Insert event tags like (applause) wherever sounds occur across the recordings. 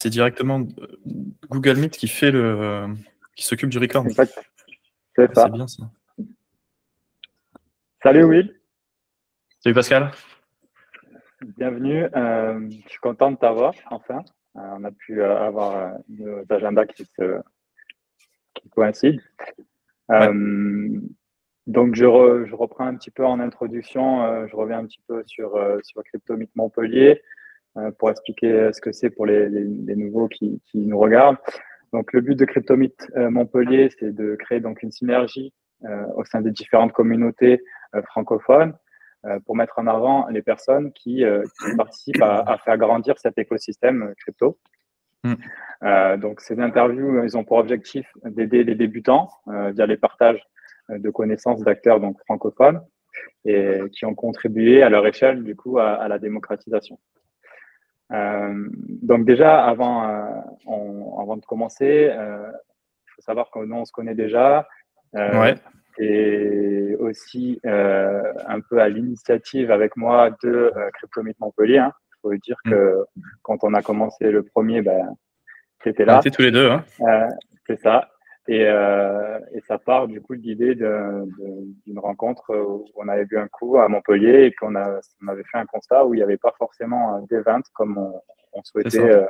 c'est directement Google Meet qui fait le, qui s'occupe du record. C'est ça. bien ça. Salut Will. Salut Pascal. Bienvenue. Euh, je suis content de t'avoir, enfin. Euh, on a pu euh, avoir nos agendas qui, se, qui coïncident. donc, je, je, reprends un petit peu en introduction. je reviens un petit peu sur, sur CryptoMeet Montpellier pour expliquer ce que c'est pour les, les, nouveaux qui, qui, nous regardent. Donc, le but de CryptoMeet Montpellier, c'est de créer donc une synergie au sein des différentes communautés francophones euh, pour mettre en avant les personnes qui, euh, participent à, faire grandir cet écosystème crypto. Mm. Euh, donc, ces interviews, ils ont pour objectif d'aider les débutants via les partages de connaissances d'acteurs donc francophones et qui ont contribué à leur échelle du coup à, la démocratisation. Donc déjà, avant, avant de commencer, il faut savoir que nous on se connaît déjà. Ouais et aussi euh, un peu à l'initiative avec moi de euh, CryptoMeet Montpellier. Il hein. faut dire mm. que quand on a commencé le premier, ben, c'était là. C'était tous les deux. Hein. Euh, c'est ça. Et, et, ça part du coup de l'idée d'une rencontre où on avait vu un coup à Montpellier et qu'on on avait fait un constat où il n'y avait pas forcément d'event comme on, on souhaitait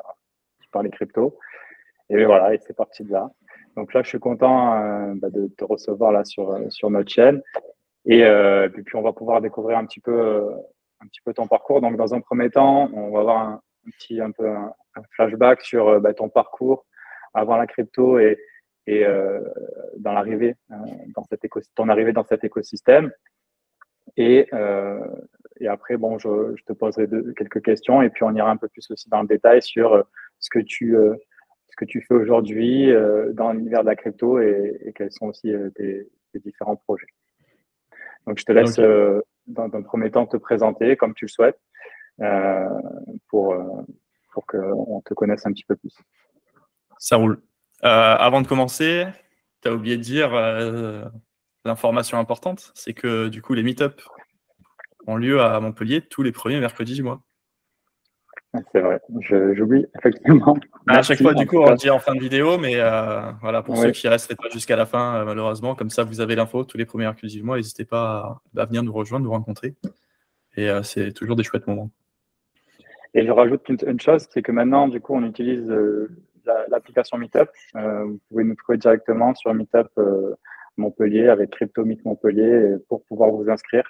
par les cryptos. Et voilà, et c'est parti de là. Donc là, je suis content euh, bah, de te recevoir là sur, euh, sur notre chaîne. Euh, et, puis, on va pouvoir découvrir un petit peu, un petit peu ton parcours. Donc, dans un premier temps, on va avoir un, petit un peu un, flashback sur bah, ton parcours avant la crypto et, et dans l'arrivée dans cet ton arrivée dans cet écosystème. Et, et après, bon, je, je te poserai quelques questions et puis on ira un peu plus aussi dans le détail sur ce que tu ce que tu fais aujourd'hui euh, dans l'univers de la crypto et, quels sont aussi euh, tes, différents projets. Donc, je te laisse euh, dans un premier temps te présenter comme tu le souhaites pour, pour qu'on te connaisse un petit peu plus. Ça roule. Avant de commencer, tu as oublié de dire l'information importante, c'est que du coup, les meet-up ont lieu à Montpellier tous les premiers mercredis du mois. C'est vrai, j'oublie effectivement. À chaque fois, du coup, on le dit en fin de vidéo, mais euh, voilà, pour ceux qui ne resteraient pas jusqu'à la fin, euh, malheureusement, comme ça, vous avez l'info tous les premiers inclusivement. mois. N'hésitez pas à, venir nous rejoindre, nous rencontrer. Et euh, c'est toujours des chouettes moments. Et je rajoute une, chose, c'est que maintenant, du coup, on utilise l'application Meetup. vous pouvez nous trouver directement sur Meetup Montpellier avec Crypto Meet Montpellier pour pouvoir vous inscrire.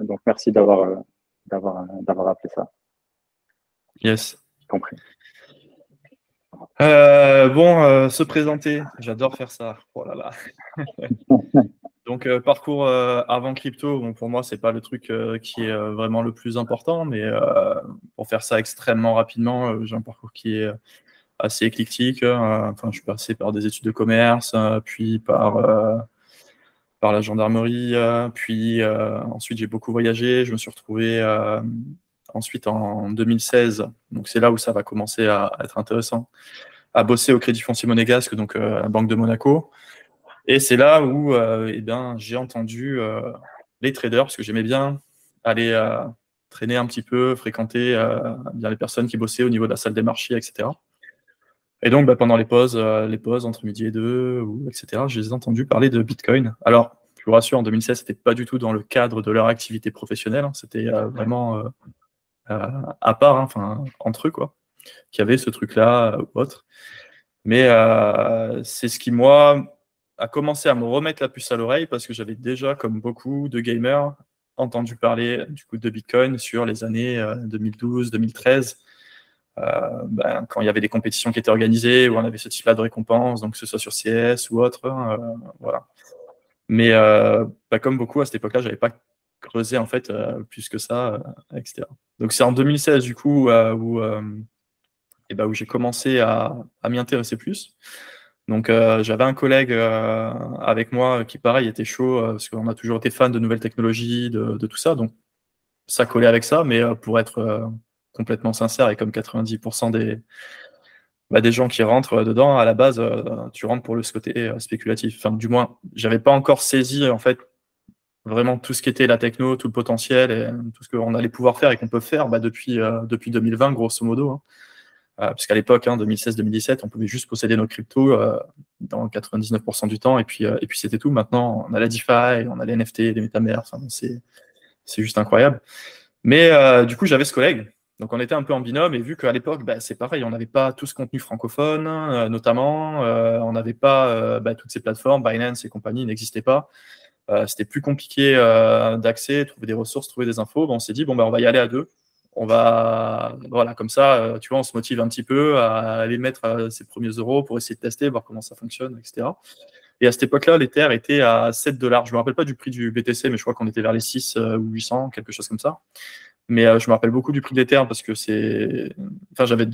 donc, merci d'avoir d'avoir appelé ça. Yes. Compris. Euh, bon, euh, se présenter, j'adore faire ça. Oh là là. (laughs) Donc, euh, parcours avant crypto, bon, pour moi, c'est pas le truc qui est vraiment le plus important, mais pour faire ça extrêmement rapidement, j'ai un parcours qui est assez éclectique. enfin, je suis passé par des études de commerce, puis par, par la gendarmerie, puis ensuite j'ai beaucoup voyagé. Je me suis retrouvé ensuite en 2016, donc c'est là où ça va commencer à, être intéressant, à bosser au Crédit Foncier Monégasque, donc euh, la Banque de Monaco. Et c'est là où euh, eh j'ai entendu euh, les traders, parce que j'aimais bien aller traîner un petit peu, fréquenter bien les personnes qui bossaient au niveau de la salle des marchés, etc. Et donc, bah, pendant les pauses, les pauses entre midi et deux, ou, etc., je les ai entendus parler de Bitcoin. Alors, je vous rassure, en 2016, c'était pas du tout dans le cadre de leur activité professionnelle. Hein. C'était vraiment euh, à part, hein, enfin, entre eux, quoi, qui avait ce truc-là ou autre. Mais euh, c'est ce qui, moi, a commencé à me remettre la puce à l'oreille parce que j'avais déjà, comme beaucoup de gamers, entendu parler du coup de Bitcoin sur les années 2012-2013. Euh, ben, quand il y avait des compétitions qui étaient organisées où on avait ce type-là de récompense, donc que ce soit sur CS ou autre, hein, voilà. Mais ben, comme beaucoup à cette époque-là, j'avais pas creuser en fait euh, plus que ça, euh, etc. Donc c'est en 2016 du coup euh, où, et ben, où j'ai commencé à, m'y intéresser plus. Donc j'avais un collègue avec moi qui pareil était chaud parce qu'on a toujours été fan de nouvelles technologies, de, tout ça. Donc ça collait avec ça, mais pour être complètement sincère et comme 90% des, bah, des gens qui rentrent dedans, à la base, tu rentres pour le côté spéculatif. Enfin, du moins, j'avais pas encore saisi en fait vraiment tout ce qui était la techno, tout le potentiel et tout ce qu'on allait pouvoir faire et qu'on peut faire bah, depuis, euh, depuis 2020, grosso modo. Hein. puisqu'à l'époque, 2016-2017, hein, on pouvait juste posséder nos cryptos dans 99% du temps, et puis, et puis c'était tout. Maintenant, on a la DeFi, on a les NFT, les métamers, c'est juste incroyable. Mais du coup, j'avais ce collègue donc on était un peu en binôme et vu qu'à l'époque, bah, c'est pareil, on n'avait pas tout ce contenu francophone, euh, notamment, euh, on n'avait pas euh, bah, toutes ces plateformes, Binance et compagnie n'existaient pas. C'était plus compliqué d'accès, trouver des ressources, trouver des infos. on s'est dit, bon, bah, on va y aller à deux. On va, voilà, comme ça, tu vois, on se motive un petit peu à aller mettre ses premiers euros pour essayer de tester, voir comment ça fonctionne, etc. Et à cette époque-là, l'Ether était à 7 dollars. Je ne me rappelle pas du prix du BTC, mais je crois qu'on était vers les 6 ou 800, quelque chose comme ça. Mais euh, je me rappelle beaucoup du prix d'Ether parce que c'est. Enfin, j'avais.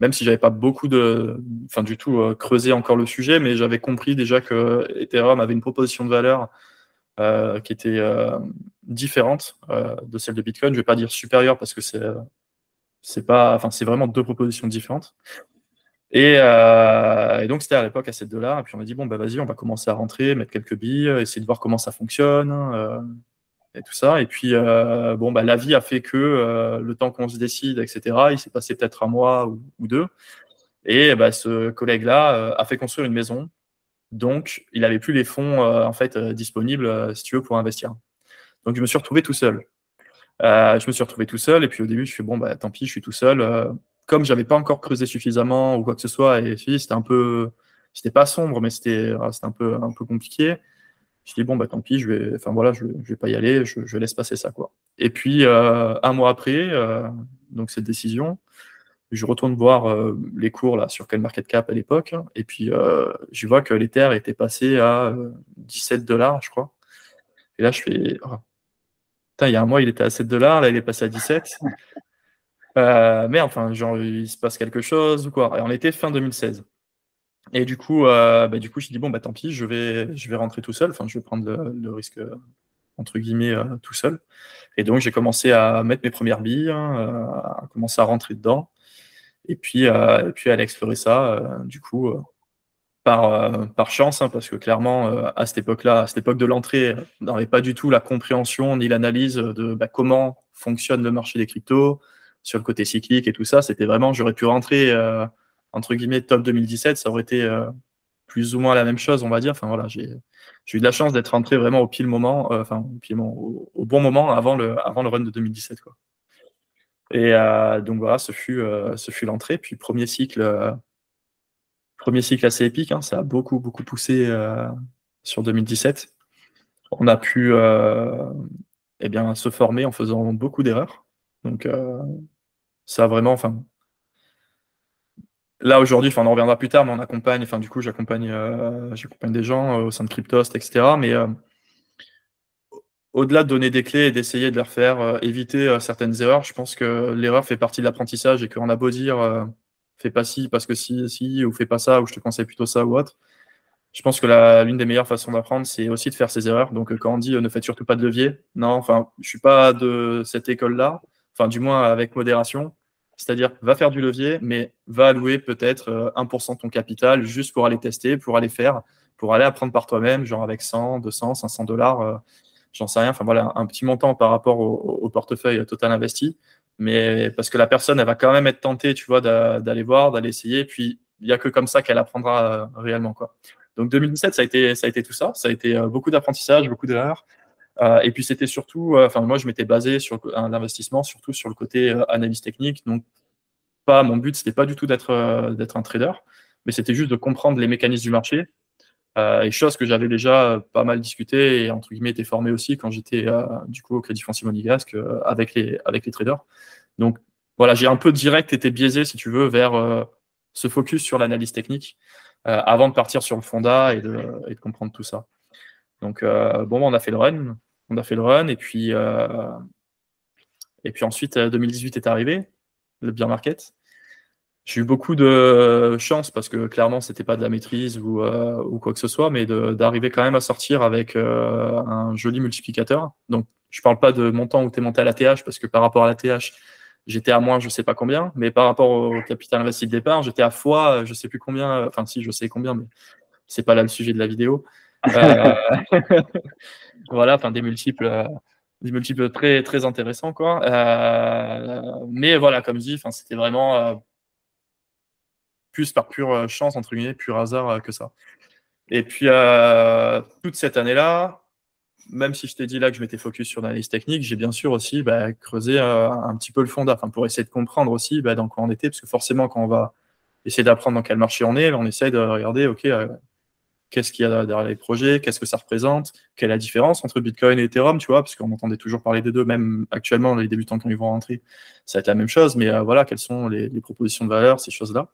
Même si j'avais pas beaucoup de. Enfin, du tout euh, creusé encore le sujet, mais j'avais compris déjà que Ethereum avait une proposition de valeur euh, qui était différente de celle de Bitcoin. Je vais pas dire supérieure parce que c'est. c'est pas. Enfin, c'est vraiment deux propositions différentes. Et, donc, c'était à l'époque à 7 dollars. Et puis, on a dit, bon, bah, vas-y, on va commencer à rentrer, mettre quelques billes, essayer de voir comment ça fonctionne et tout ça. Et puis, euh, bon, bah, la vie a fait que euh, le temps qu'on se décide, etc., il s'est passé peut-être un mois ou, deux. Et bah, ce collègue-là euh, a fait construire une maison. Donc, il n'avait plus les fonds en fait disponibles, si tu veux, pour investir. Donc, je me suis retrouvé tout seul. je me suis retrouvé tout seul. Et puis, au début, je suis bon, bah, tant pis, je suis tout seul. comme j'avais pas encore creusé suffisamment ou quoi que ce soit, et c'était un peu, c'était pas sombre, mais c'était, c'était un peu, un peu compliqué je dis bon bah tant pis, je vais, enfin voilà, je, je vais pas y aller, je, laisse passer ça quoi. Et puis euh, un mois après, euh, donc cette décision, je retourne voir euh, les cours là sur market cap à l'époque, et puis je vois que l'Ether était passé à 17 dollars, je crois. Et là je fais, oh. il y a un mois il était à 7 dollars, là il est passé à 17. mais enfin, genre il se passe quelque chose ou quoi. Et on était fin 2016. Et du coup, euh, bah, du coup, je dis bon, bah tant pis, je vais, je vais rentrer tout seul. Enfin, je vais prendre le, risque entre guillemets euh, tout seul. Et donc, j'ai commencé à mettre mes premières billes, hein, euh, à commencer à rentrer dedans, et puis, et puis à explorer ça. du coup, par, par chance, hein, parce que clairement, à cette époque-là, à cette époque de l'entrée, on n'avait pas du tout la compréhension ni l'analyse de bah, comment fonctionne le marché des cryptos sur le côté cyclique et tout ça. C'était vraiment, j'aurais pu rentrer entre guillemets top 2017, ça aurait été euh, plus ou moins la même chose, on va dire. Enfin voilà, j'ai eu de la chance d'être rentré vraiment au pile moment, euh, enfin au, bon moment avant le, avant le run de 2017. Quoi. Et euh, donc voilà, ce fut, ce fut l'entrée. Puis premier cycle, premier cycle assez épique, hein, ça a beaucoup, beaucoup poussé sur 2017. On a pu eh bien, se former en faisant beaucoup d'erreurs. Donc ça a vraiment, enfin, là aujourd'hui, enfin on en reviendra plus tard, mais on accompagne, enfin du coup j'accompagne euh, j'accompagne des gens euh, au sein de Cryptost, etc. Mais euh, au-delà de donner des clés et d'essayer de leur faire éviter certaines erreurs, je pense que l'erreur fait partie de l'apprentissage et qu'on a beau dire fais pas ci parce que si, si, ou fais pas ça, ou je te conseille plutôt ça ou autre. Je pense que l'une des meilleures façons d'apprendre, c'est aussi de faire ces erreurs. Donc quand on dit ne faites surtout pas de levier, non, enfin je suis pas de cette école-là, enfin du moins avec modération. C'est-à-dire, va faire du levier, mais va allouer peut-être 1% euh, de ton capital juste pour aller tester, pour aller faire, pour aller apprendre par toi-même, genre avec 100, 200, 500 dollars, euh, j'en sais rien. Enfin voilà, un petit montant par rapport au, portefeuille total investi. Mais parce que la personne, elle va quand même être tentée, tu vois, d'aller voir, d'aller essayer. Puis, il n'y a que comme ça qu'elle apprendra euh, réellement, quoi. Donc 2017, ça a été, ça a été tout ça. Ça a été beaucoup d'apprentissage, beaucoup d'erreurs. Euh, et puis c'était surtout, euh, enfin moi je m'étais basé sur un investissement surtout sur le côté euh, analyse technique. Donc pas mon but c'était pas du tout d'être d'être un trader, mais c'était juste de comprendre les mécanismes du marché. et chose que j'avais déjà pas mal discuté et entre guillemets été formé aussi quand j'étais du coup au Crédit Foncier Monégasque avec les avec les traders. Donc voilà, j'ai un peu direct été biaisé si tu veux vers ce focus sur l'analyse technique avant de partir sur le fonda et de, et de comprendre tout ça. Donc, bon, on a fait le run on a fait le run et puis, euh, et puis ensuite 2018 euh, est arrivé, le beer market. J'ai eu beaucoup de chance parce que clairement c'était pas de la maîtrise ou, euh, ou quoi que ce soit, mais d'arriver quand même à sortir avec un joli multiplicateur. Donc je parle pas de montant où tu es monté à la TH parce que par rapport à la TH, j'étais à moins je sais pas combien, mais par rapport au capital investi de départ, j'étais à fois je sais plus combien, enfin si je sais combien, mais c'est pas là le sujet de la vidéo. Euh, voilà, enfin des multiples, euh, des multiples très très intéressants quoi. Euh, mais voilà, comme je dis, c'était vraiment plus par pure chance, entre guillemets, pur hasard que ça. Et puis, toute cette année-là, même si je t'ai dit là que je m'étais focus sur l'analyse technique, j'ai bien sûr aussi bah, creusé un petit peu le fonda, enfin, pour essayer de comprendre aussi bah, dans quoi on était, parce que forcément, quand on va essayer d'apprendre dans quel marché on est, on essaye de regarder, OK, qu'est-ce qu'il y a derrière les projets, qu'est-ce que ça représente, quelle est la différence entre Bitcoin et Ethereum, tu vois, parce qu'on entendait toujours parler des deux, même actuellement, les débutants quand ils vont rentrer, ça va être la même chose, mais euh, voilà, quelles sont les, propositions de valeur, ces choses-là.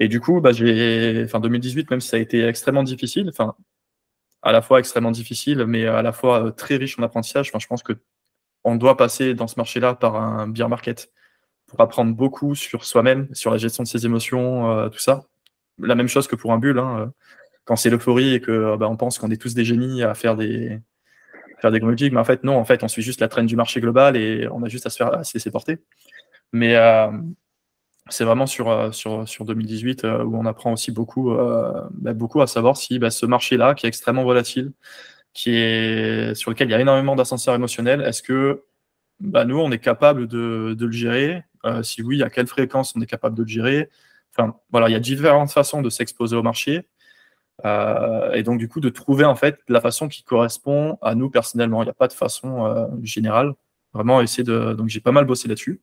Et du coup, bah, j'ai, enfin, 2018, même si ça a été extrêmement difficile, enfin, à la fois extrêmement difficile, mais à la fois euh, très riche en apprentissage, enfin, je pense que on doit passer dans ce marché-là par un beer market pour apprendre beaucoup sur soi-même, sur la gestion de ses émotions, euh, tout ça. La même chose que pour un bulle. Hein, quand c'est l'euphorie et que euh, bah, on pense qu'on est tous des génies à faire des faire des mais en fait non, en fait on suit juste la traîne du marché global et on a juste à se faire à se laisser porter. Mais euh, c'est vraiment sur, euh, sur, sur 2018 où on apprend aussi beaucoup, bah, beaucoup à savoir si bah, ce marché-là, qui est extrêmement volatile, qui est, sur lequel il y a énormément d'ascenseurs émotionnels, est-ce que bah, nous, on est capable de, de le gérer? Si oui, à quelle fréquence on est capable de le gérer? Enfin, voilà, il y a différentes façons de s'exposer au marché. Euh, et donc, du coup, de trouver en fait la façon qui correspond à nous personnellement. Il n'y a pas de façon euh, générale. Vraiment, essayer de. Donc, j'ai pas mal bossé là-dessus.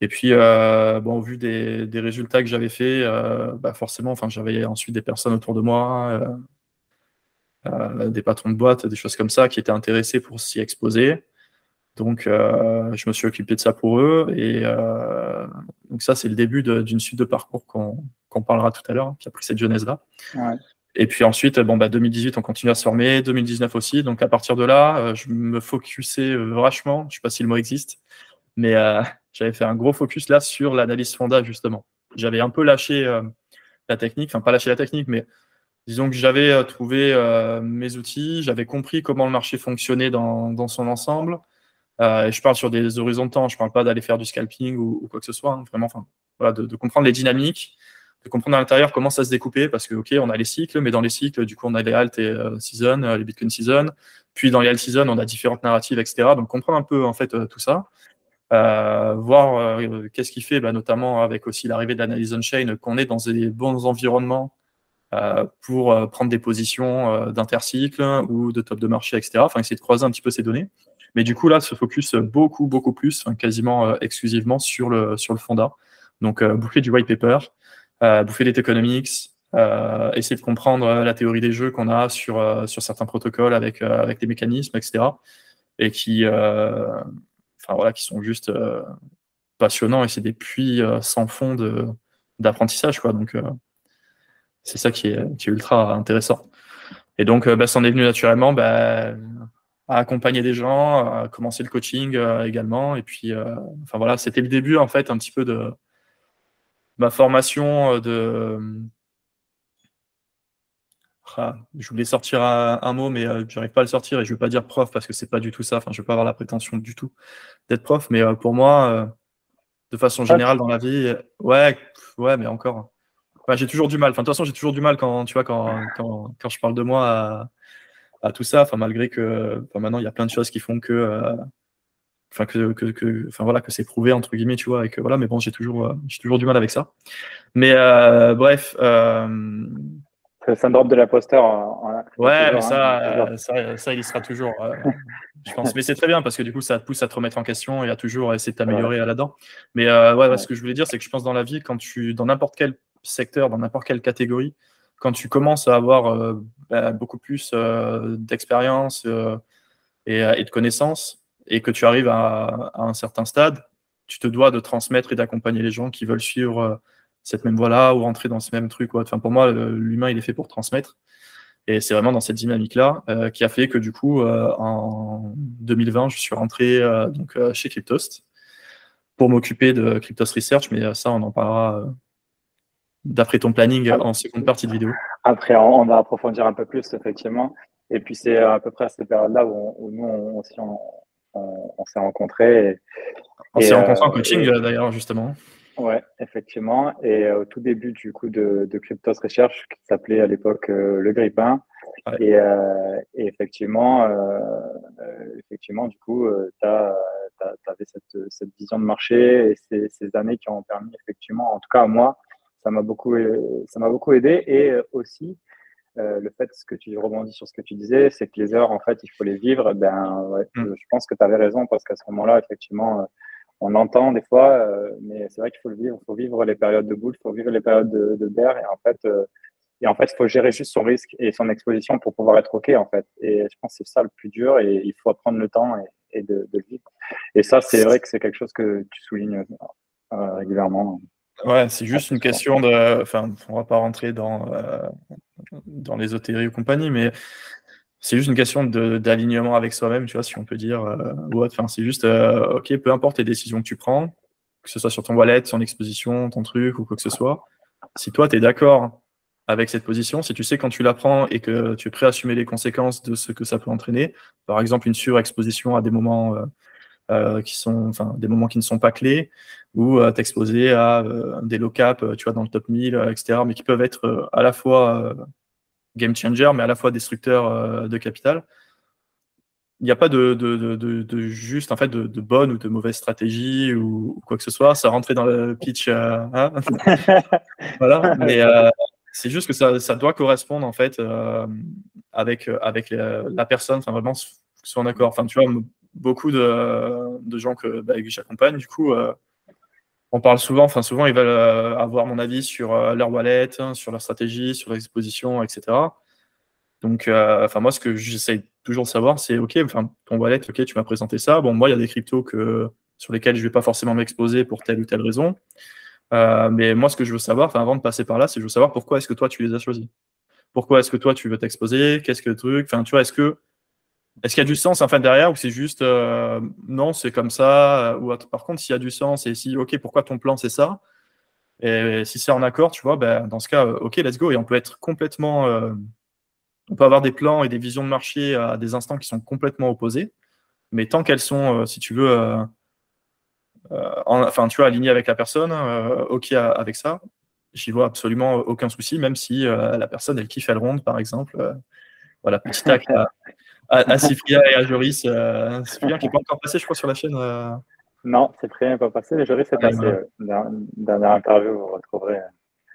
Et puis, euh, bon, vu des, des résultats que j'avais fait, bah forcément, enfin, j'avais ensuite des personnes autour de moi, des patrons de boîte, des choses comme ça, qui étaient intéressés pour s'y exposer. Donc, je me suis occupé de ça pour eux. Et donc, ça, c'est le début d'une suite de parcours qu'on qu'on parlera tout à l'heure, qui a pris cette jeunesse-là. Et puis ensuite, bon, bah, 2018, on continue à se former, 2019 aussi. Donc à partir de là, euh, je me focusais euh, vachement, je ne sais pas si le mot existe, mais euh, (laughs) j'avais fait un gros focus là sur l'analyse fonda, justement. J'avais un peu lâché la technique, enfin pas lâché la technique, mais disons que j'avais trouvé mes outils, j'avais compris comment le marché fonctionnait dans, dans son ensemble. Et je parle sur des horizons de temps, je ne parle pas d'aller faire du scalping ou, quoi que ce soit, hein, vraiment, enfin, voilà, de, de, comprendre les dynamiques de comprendre à l'intérieur comment ça se découpait, parce que, OK, on a les cycles, mais dans les cycles, du coup, on a les alt et euh, season, euh, les Bitcoin season. Puis dans les alt season, on a différentes narratives, etc. Donc, comprendre un peu, en fait, euh, tout ça. voir qu'est-ce qui fait, bah, notamment avec aussi l'arrivée de l'analyse on-chain, qu'on est dans des bons environnements pour prendre des positions d'intercycle ou de top de marché, etc. Enfin, essayer de croiser un petit peu ces données. Mais du coup, là, se focus beaucoup, beaucoup plus, quasiment exclusivement sur le, sur le fonda. Donc, boucler du white paper, bouffer des economics, euh, essayer de comprendre euh, la théorie des jeux qu'on a sur, euh, sur certains protocoles avec, avec des mécanismes, etc. Et qui, enfin, voilà, qui sont juste passionnants et c'est des puits sans fond d'apprentissage. quoi. Donc, c'est ça qui est, qui est, ultra intéressant. Et donc, bah, ça en est venu naturellement bah, à accompagner des gens, à commencer le coaching également. Et puis, enfin voilà, c'était le début en fait un petit peu de, ma formation euh, de. Ah, je voulais sortir un, mot, mais euh, je n'arrive pas à le sortir et je ne veux pas dire prof parce que c'est pas du tout ça. Enfin, je ne veux pas avoir la prétention du tout d'être prof, mais euh, pour moi, de façon générale dans la vie, ouais, ouais, mais encore. j'ai toujours du mal. Enfin, de toute façon, j'ai toujours du mal quand, tu vois, quand, quand, quand je parle de moi à, à tout ça. Enfin, malgré que maintenant, il y a plein de choses qui font que enfin que, que, enfin voilà que c'est prouvé entre guillemets tu vois et que voilà mais bon j'ai toujours euh, j'ai toujours du mal avec ça. Mais euh, bref euh... le syndrome de l'imposteur ouais mais ça, hein, ça, ça il y sera toujours euh, je pense. Mais c'est très bien parce que du coup ça te pousse à te remettre en question et à toujours essayer de t'améliorer là-dedans. Mais ouais, ce que je voulais dire c'est que je pense dans la vie quand tu dans n'importe quel secteur dans n'importe quelle catégorie quand tu commences à avoir bah, beaucoup plus d'expérience et, et de connaissances et que tu arrives à, un certain stade, tu te dois de transmettre et d'accompagner les gens qui veulent suivre euh, cette même voie-là ou rentrer dans ce même truc. Enfin, pour moi, l'humain, il est fait pour transmettre. Et c'est vraiment dans cette dynamique-là euh, qui a fait que du coup, euh, en 2020, je suis rentré donc, chez Cryptost pour m'occuper de Cryptost Research, mais ça, on en parlera d'après ton planning en seconde partie de vidéo. Après, on va approfondir un peu plus, effectivement. Et puis, c'est à peu près à cette période-là où, nous, on, on, on, s'est rencontrés. on s'est rencontrés en euh, coaching d'ailleurs, justement. Ouais, effectivement. Et au tout début du coup de, de Cryptos Research, qui s'appelait à l'époque euh, le Grippin. Et, euh, et, effectivement, effectivement, du coup, tu avais cette, cette, vision de marché et ces, ces, années qui ont permis effectivement, en tout cas à moi, ça m'a beaucoup, ça m'a beaucoup aidé. Et aussi, le fait ce que tu rebondis sur ce que tu disais, c'est que les heures, en fait, il faut les vivre. Ben, mm. je pense que tu avais raison parce qu'à ce moment-là, effectivement, on entend des fois, mais c'est vrai qu'il faut le vivre. Il faut vivre les périodes de boule, il faut vivre les périodes de, de bear. Et en fait, et en fait, il faut gérer juste son risque et son exposition pour pouvoir être OK, en fait. Et je pense que c'est ça le plus dur et il faut prendre le temps et, de, le vivre. Et ça, c'est vrai que c'est quelque chose que tu soulignes euh, régulièrement. Ouais, c'est juste une question de. Enfin, on va pas rentrer dans, euh, dans l'ésotérie ou compagnie, mais c'est juste une question d'alignement avec soi-même, tu vois, si on peut dire. Euh, enfin, c'est juste, OK, peu importe les décisions que tu prends, que ce soit sur ton wallet, son exposition, ton truc ou quoi que ce soit, si toi, tu es d'accord avec cette position, si tu sais quand tu la prends et que tu es prêt à assumer les conséquences de ce que ça peut entraîner, par exemple une surexposition à des moments euh, euh, qui sont, enfin, des moments qui ne sont pas clés, ou euh, t'exposer à des low cap, tu vois, dans le top 1000, etc., mais qui peuvent être à la fois game changer, mais à la fois destructeurs de capital. Il n'y a pas de, de, de, juste, en fait, de, bonne ou de mauvaise stratégie ou, quoi que ce soit. Ça rentrait dans le pitch. Hein (laughs) voilà. Mais c'est juste que ça, ça, doit correspondre en fait euh, avec, euh, avec la personne, enfin vraiment soit en accord. Enfin, tu vois, beaucoup de, gens que, bah, j'accompagne, du coup, euh, on parle souvent, enfin souvent ils veulent avoir mon avis sur leur wallet, sur leur stratégie, sur l'exposition, etc. Donc, enfin moi, ce que j'essaie toujours de savoir, c'est ok, enfin ton wallet, ok, tu m'as présenté ça. Bon, moi, il y a des cryptos que sur lesquels je vais pas forcément m'exposer pour telle ou telle raison. Euh, mais moi, ce que je veux savoir, avant de passer par là, c'est je veux savoir pourquoi est-ce que toi, tu les as choisis? Pourquoi est-ce que toi, tu veux t'exposer? Qu'est-ce que le truc? Enfin, tu vois, est-ce que est-ce qu'il y a du sens en fait derrière ou c'est juste euh, non, c'est comme ça Ou par contre, s'il y a du sens et si, ok, pourquoi ton plan c'est ça? Et si c'est en accord, tu vois, ben, dans ce cas, euh, ok, let's go. Et on peut être complètement. on peut avoir des plans et des visions de marché à des instants qui sont complètement opposés. Mais tant qu'elles sont, si tu veux, euh, enfin, tu vois, aligné avec la personne, euh, OK avec ça, j'y vois absolument aucun souci, même si euh, la personne, elle kiffe elle ronde, par exemple. voilà, petit acte (laughs) à, à, (laughs) Cyprien et à Joris. Cyprien qui n'est pas encore passé, je crois, sur la chaîne. Non, Cyprien n'est pas passé, mais Joris est passé. Dernière interview, vous retrouverez.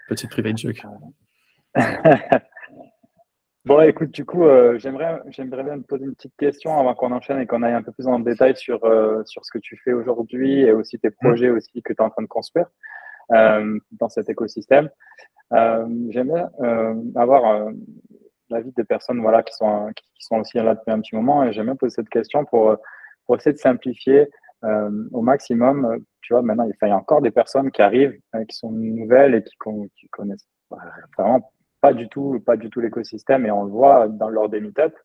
Petite private joke. (laughs) Bon, écoute, du coup, euh, j'aimerais, j'aimerais bien te poser une petite question avant qu'on enchaîne et qu'on aille un peu plus en détail sur, euh, sur ce que tu fais aujourd'hui et aussi tes projets aussi que tu es en train de construire euh, dans cet écosystème. j'aimerais avoir l'avis des personnes voilà, qui, sont, qui sont aussi là depuis un petit moment et j'aimerais poser cette question pour, pour essayer de simplifier au maximum. Tu vois, maintenant, il y a encore des personnes qui arrivent, qui sont nouvelles et qui, qui connaissent vraiment pas du tout, tout l'écosystème et on le voit leur des meetups.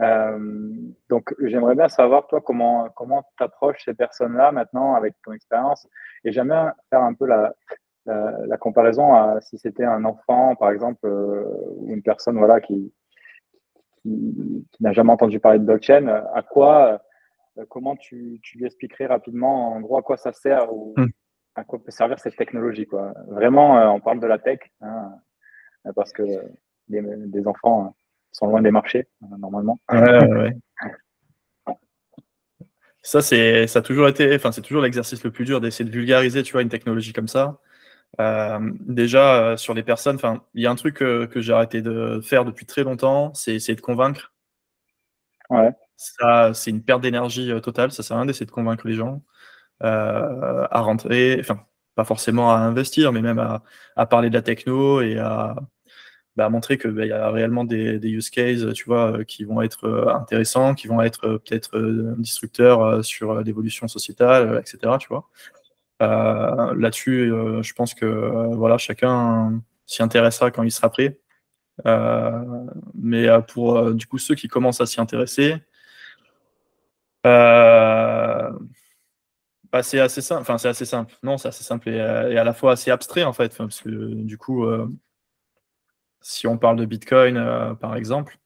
Euh, donc, j'aimerais bien savoir, toi, comment comment tu approches ces personnes-là maintenant avec ton expérience. Et j'aimerais faire un peu la, la, comparaison à si c'était un enfant, par exemple, euh, ou une personne voilà, qui, qui, n'a jamais entendu parler de blockchain. À quoi, euh, comment tu, tu, lui expliquerais rapidement, en gros, à quoi ça sert ou hmm. à quoi peut servir cette technologie quoi. Vraiment, on parle de la tech. Hein, parce que des enfants sont loin des marchés, euh, normalement. Ça, c'est, ça a toujours été, enfin, c'est toujours l'exercice le plus dur d'essayer de vulgariser, tu vois, une technologie comme ça. Euh, déjà, euh, sur les personnes, enfin, il y a un truc que, j'ai arrêté de faire depuis très longtemps, c'est essayer de convaincre. Ouais. Ça, c'est une perte d'énergie totale. Ça sert à rien d'essayer de convaincre les gens à rentrer, enfin, pas forcément à investir, mais même à, à parler de la techno et à, bah, montrer qu'il bah, y a réellement des, des, use cases, tu vois, euh, qui vont être euh, intéressants, qui vont être euh, peut-être disrupteurs sur l'évolution sociétale, etc. Tu vois. Là-dessus, je pense que voilà, chacun s'y intéressera quand il sera prêt. mais pour du coup ceux qui commencent à s'y intéresser, bah, c'est assez simple. Enfin, c'est assez simple. Non, c'est simple et, à la fois assez abstrait en fait, parce que du coup, si on parle de Bitcoin, euh, par exemple,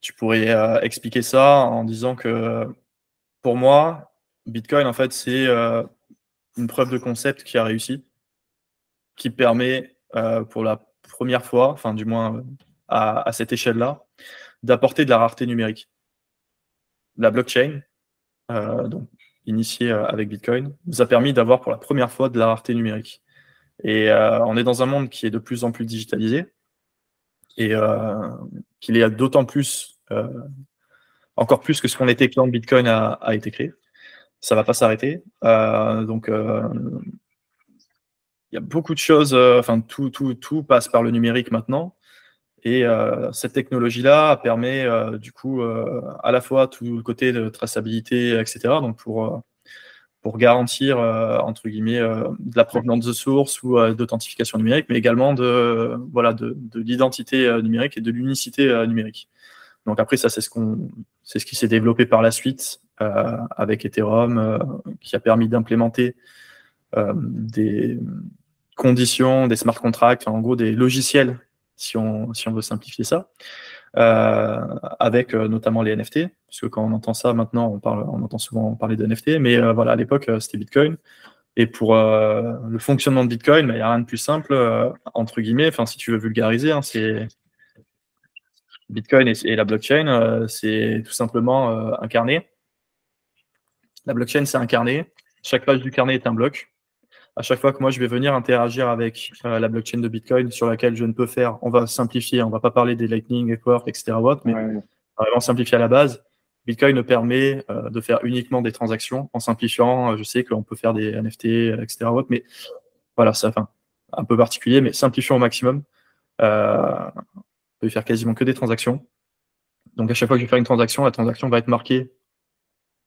tu pourrais euh, expliquer ça en disant que pour moi, Bitcoin, en fait, c'est euh, une preuve de concept qui a réussi, qui permet pour la première fois, enfin du moins à, cette échelle-là, d'apporter de la rareté numérique. La blockchain, donc initiée avec Bitcoin, nous a permis d'avoir pour la première fois de la rareté numérique. Et on est dans un monde qui est de plus en plus digitalisé et qu'il est d'autant plus, encore plus que ce qu'on était quand Bitcoin a, a, été créé. Ça va pas s'arrêter. donc il y a beaucoup de choses, enfin tout, tout, tout passe par le numérique maintenant. Et euh, cette technologie-là permet euh, du coup euh, à la fois tout le côté de traçabilité, etc. Donc pour, pour garantir entre guillemets de la provenance de source ou d'authentification numérique, mais également de voilà de, de l'identité numérique et de l'unicité numérique. Donc après ça c'est ce qu'on c'est ce qui s'est développé par la suite avec Ethereum, qui a permis d'implémenter des conditions, des smart contracts, en gros des logiciels si on, si on veut simplifier ça, euh, avec euh, notamment les NFT, puisque quand on entend ça maintenant, on, parle, on entend souvent parler de NFT, mais euh, voilà, à l'époque, c'était Bitcoin. Et pour le fonctionnement de Bitcoin, bah, il n'y a rien de plus simple, entre guillemets, enfin, si tu veux vulgariser, hein, c'est Bitcoin et, la blockchain, c'est tout simplement un carnet. La blockchain, c'est un carnet. Chaque page du carnet est un bloc à chaque fois que moi je vais venir interagir avec euh, la blockchain de Bitcoin sur laquelle je ne peux faire, on va simplifier, on va pas parler des Lightning, Network, etc. mais vraiment simplifier à la base. Bitcoin permet euh, de faire uniquement des transactions en simplifiant. Euh, je sais qu'on peut faire des NFT, etc. mais voilà, ça, enfin, un peu particulier, mais simplifiant au maximum. on peut faire quasiment que des transactions. Donc à chaque fois que je vais faire une transaction, la transaction va être marquée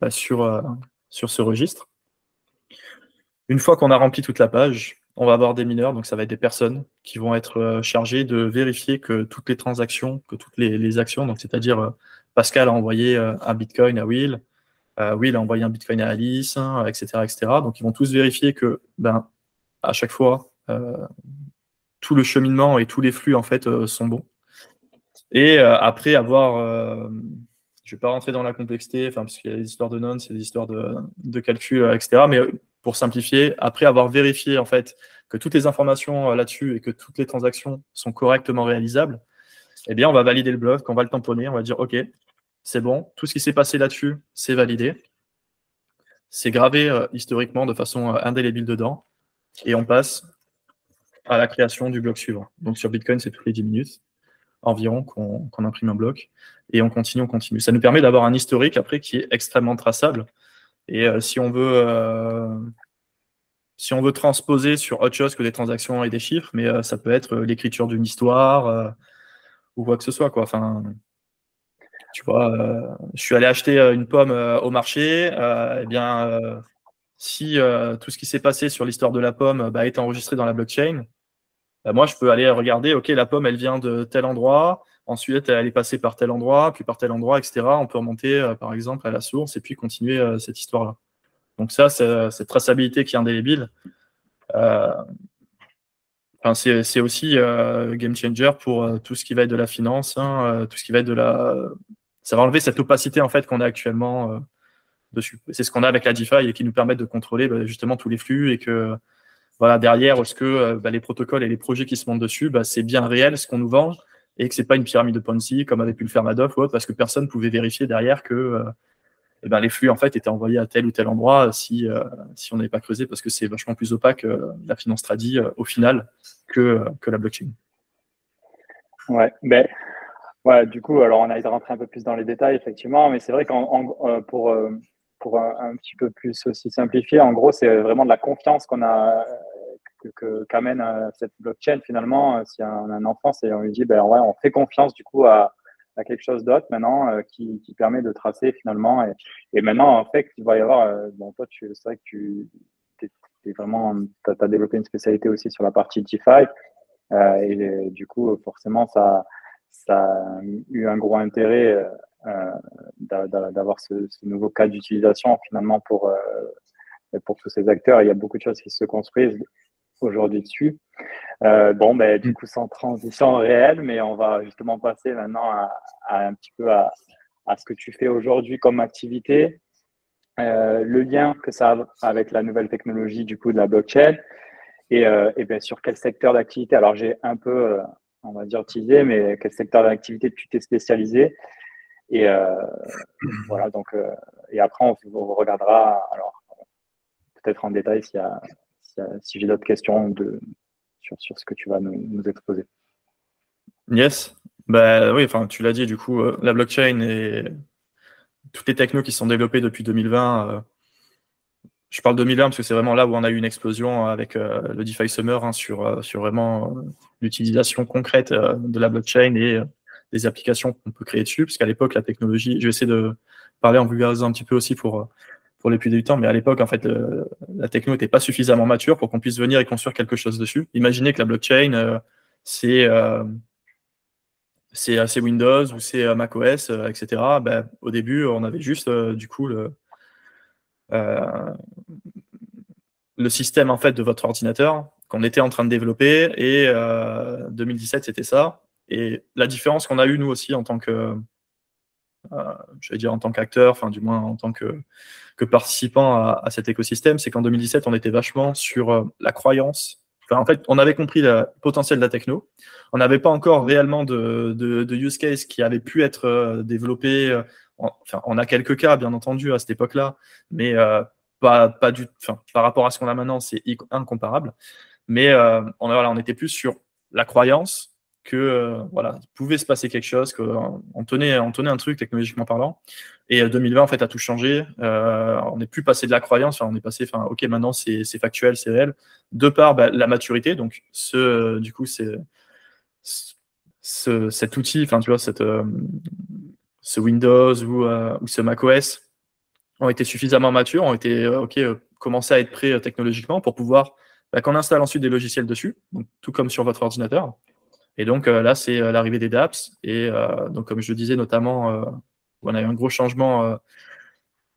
sur, sur ce registre. Une fois qu'on a rempli toute la page, on va avoir des mineurs, donc ça va être des personnes qui vont être euh, chargées de vérifier que toutes les transactions, que toutes les, actions, donc c'est-à-dire euh, Pascal a envoyé euh, un Bitcoin à Will, Will a envoyé un Bitcoin à Alice, etc., hein, etc. Donc ils vont tous vérifier que, ben, à chaque fois, tout le cheminement et tous les flux en fait sont bons. Et après avoir je ne vais pas rentrer dans la complexité, parce qu'il y a des histoires de nonnes, c'est des histoires de, calcul, etc. Mais pour simplifier, après avoir vérifié en fait que toutes les informations euh, là-dessus et que toutes les transactions sont correctement réalisables, eh bien, on va valider le bloc, on va le tamponner, on va dire OK, c'est bon, tout ce qui s'est passé là-dessus, c'est validé. C'est gravé euh, historiquement de façon euh, indélébile dedans. Et on passe à la création du bloc suivant. Donc sur Bitcoin, c'est toutes les 10 minutes environ qu'on imprime un bloc. Et on continue, on continue. Ça nous permet d'avoir un historique après qui est extrêmement traçable et euh, si on veut euh, si on veut transposer sur autre chose que des transactions et des chiffres, mais euh, ça peut être l'écriture d'une histoire ou quoi que ce soit. Enfin, tu vois, je suis allé acheter une pomme au marché. eh bien, si tout ce qui s'est passé sur l'histoire de la pomme bah, est enregistré dans la blockchain, moi, je peux aller regarder, OK, la pomme, elle vient de tel endroit. Ensuite, elle est passée par tel endroit, puis par tel endroit, etc. On peut remonter, euh, par exemple, à la source et puis continuer euh, cette histoire-là. Donc ça, c'est cette traçabilité qui est indélébile. Euh, c'est aussi game changer pour tout ce qui va être de la finance, hein, tout ce qui va être de la. Ça va enlever cette opacité en fait qu'on a actuellement dessus. C'est ce qu'on a avec la DeFi et qui nous permet de contrôler bah, justement tous les flux et que voilà derrière, est-ce que bah, les protocoles et les projets qui se montent dessus, bah, c'est bien réel ce qu'on nous vend et que c'est pas une pyramide de Ponzi comme avait pu le faire Madoff ou autre, parce que personne ne pouvait vérifier derrière que euh, eh ben, les flux en fait étaient envoyés à tel ou tel endroit si, euh, si on n'avait pas creusé, parce que c'est vachement plus opaque euh, la finance tradie au final que, que la blockchain. Ouais, ben, ouais, du coup, alors on a été rentré un peu plus dans les détails, effectivement, mais c'est vrai qu'en pour, pour un, un, petit peu plus aussi simplifier, en gros, c'est vraiment de la confiance qu'on a qu'amène euh, cette blockchain finalement, euh, si un, un enfant, c'est on lui dit, ben ouais, on fait confiance du coup à, quelque chose d'autre maintenant euh, qui, permet de tracer finalement. Et, maintenant, en fait, il va y avoir, bon, toi, c'est vrai que tu es, vraiment, as, développé une spécialité aussi sur la partie DeFi. Et du coup, forcément, ça, ça a eu un gros intérêt d'avoir ce, ce, nouveau cas d'utilisation finalement pour, pour tous ces acteurs. Il y a beaucoup de choses qui se construisent aujourd'hui dessus. Euh, bon, ben, du coup, sans transition réelle, mais on va justement passer maintenant à, un petit peu à, ce que tu fais aujourd'hui comme activité, euh, le lien que ça a avec la nouvelle technologie du coup de la blockchain et, euh, et bien sur quel secteur d'activité. Alors, j'ai un peu, on va dire, teasé, mais quel secteur d'activité tu t'es spécialisé. Et voilà, donc, et après, on, on regardera, alors, peut-être en détail s'il y a si, j'ai d'autres questions sur, ce que tu vas nous, exposer. Yes. Bah, oui, enfin, tu l'as dit, du coup, la blockchain et toutes les technos qui sont développées depuis 2020 je parle de 2001 parce que c'est vraiment là où on a eu une explosion avec euh, le DeFi Summer hein, sur, euh, sur vraiment euh, l'utilisation concrète de la blockchain et des applications qu'on peut créer dessus. Parce qu'à l'époque, la technologie, je vais essayer de parler en vulgarisant un petit peu aussi pour, pour les plus débutants, mais à l'époque, en fait, la techno n'était pas suffisamment mature pour qu'on puisse venir et construire quelque chose dessus. Imaginez que la blockchain, c'est c'est Windows ou c'est macOS, etc. Ben, au début, on avait juste du coup le, euh, le système en fait de votre ordinateur qu'on était en train de développer et 2017 euh, c'était ça. Et la différence qu'on a eu nous aussi en tant que euh, je vais dire en tant qu'acteur, enfin du moins en tant que, que participant à, cet écosystème, c'est qu'en 2017, on était vachement sur la croyance. Enfin, en fait, on avait compris le potentiel de la techno. On n'avait pas encore réellement de, de, de, use case qui avait pu être développé Enfin, on a quelques cas, bien entendu, à cette époque-là, mais euh, pas, pas du, enfin, par rapport à ce qu'on a maintenant, c'est incomparable. Mais euh, on, voilà, on était plus sur la croyance que euh, voilà, il pouvait se passer quelque chose, qu'on on tenait, on tenait un truc technologiquement parlant. Et 2020, en fait, a tout changé. on n'est plus passé de la croyance, on est passé, enfin, ok, maintenant c'est factuel, c'est réel. De par bah, la maturité, donc ce, du coup, c'est cet outil, enfin, tu vois, cette, ce Windows ou, euh, ou ce macOS ont été suffisamment matures, ont été euh, ok, euh, commencé à être prêts technologiquement pour pouvoir bah, qu'on installe ensuite des logiciels dessus, tout comme sur votre ordinateur. Et donc là, c'est l'arrivée des dApps. Et donc, comme je le disais, notamment, on a eu un gros changement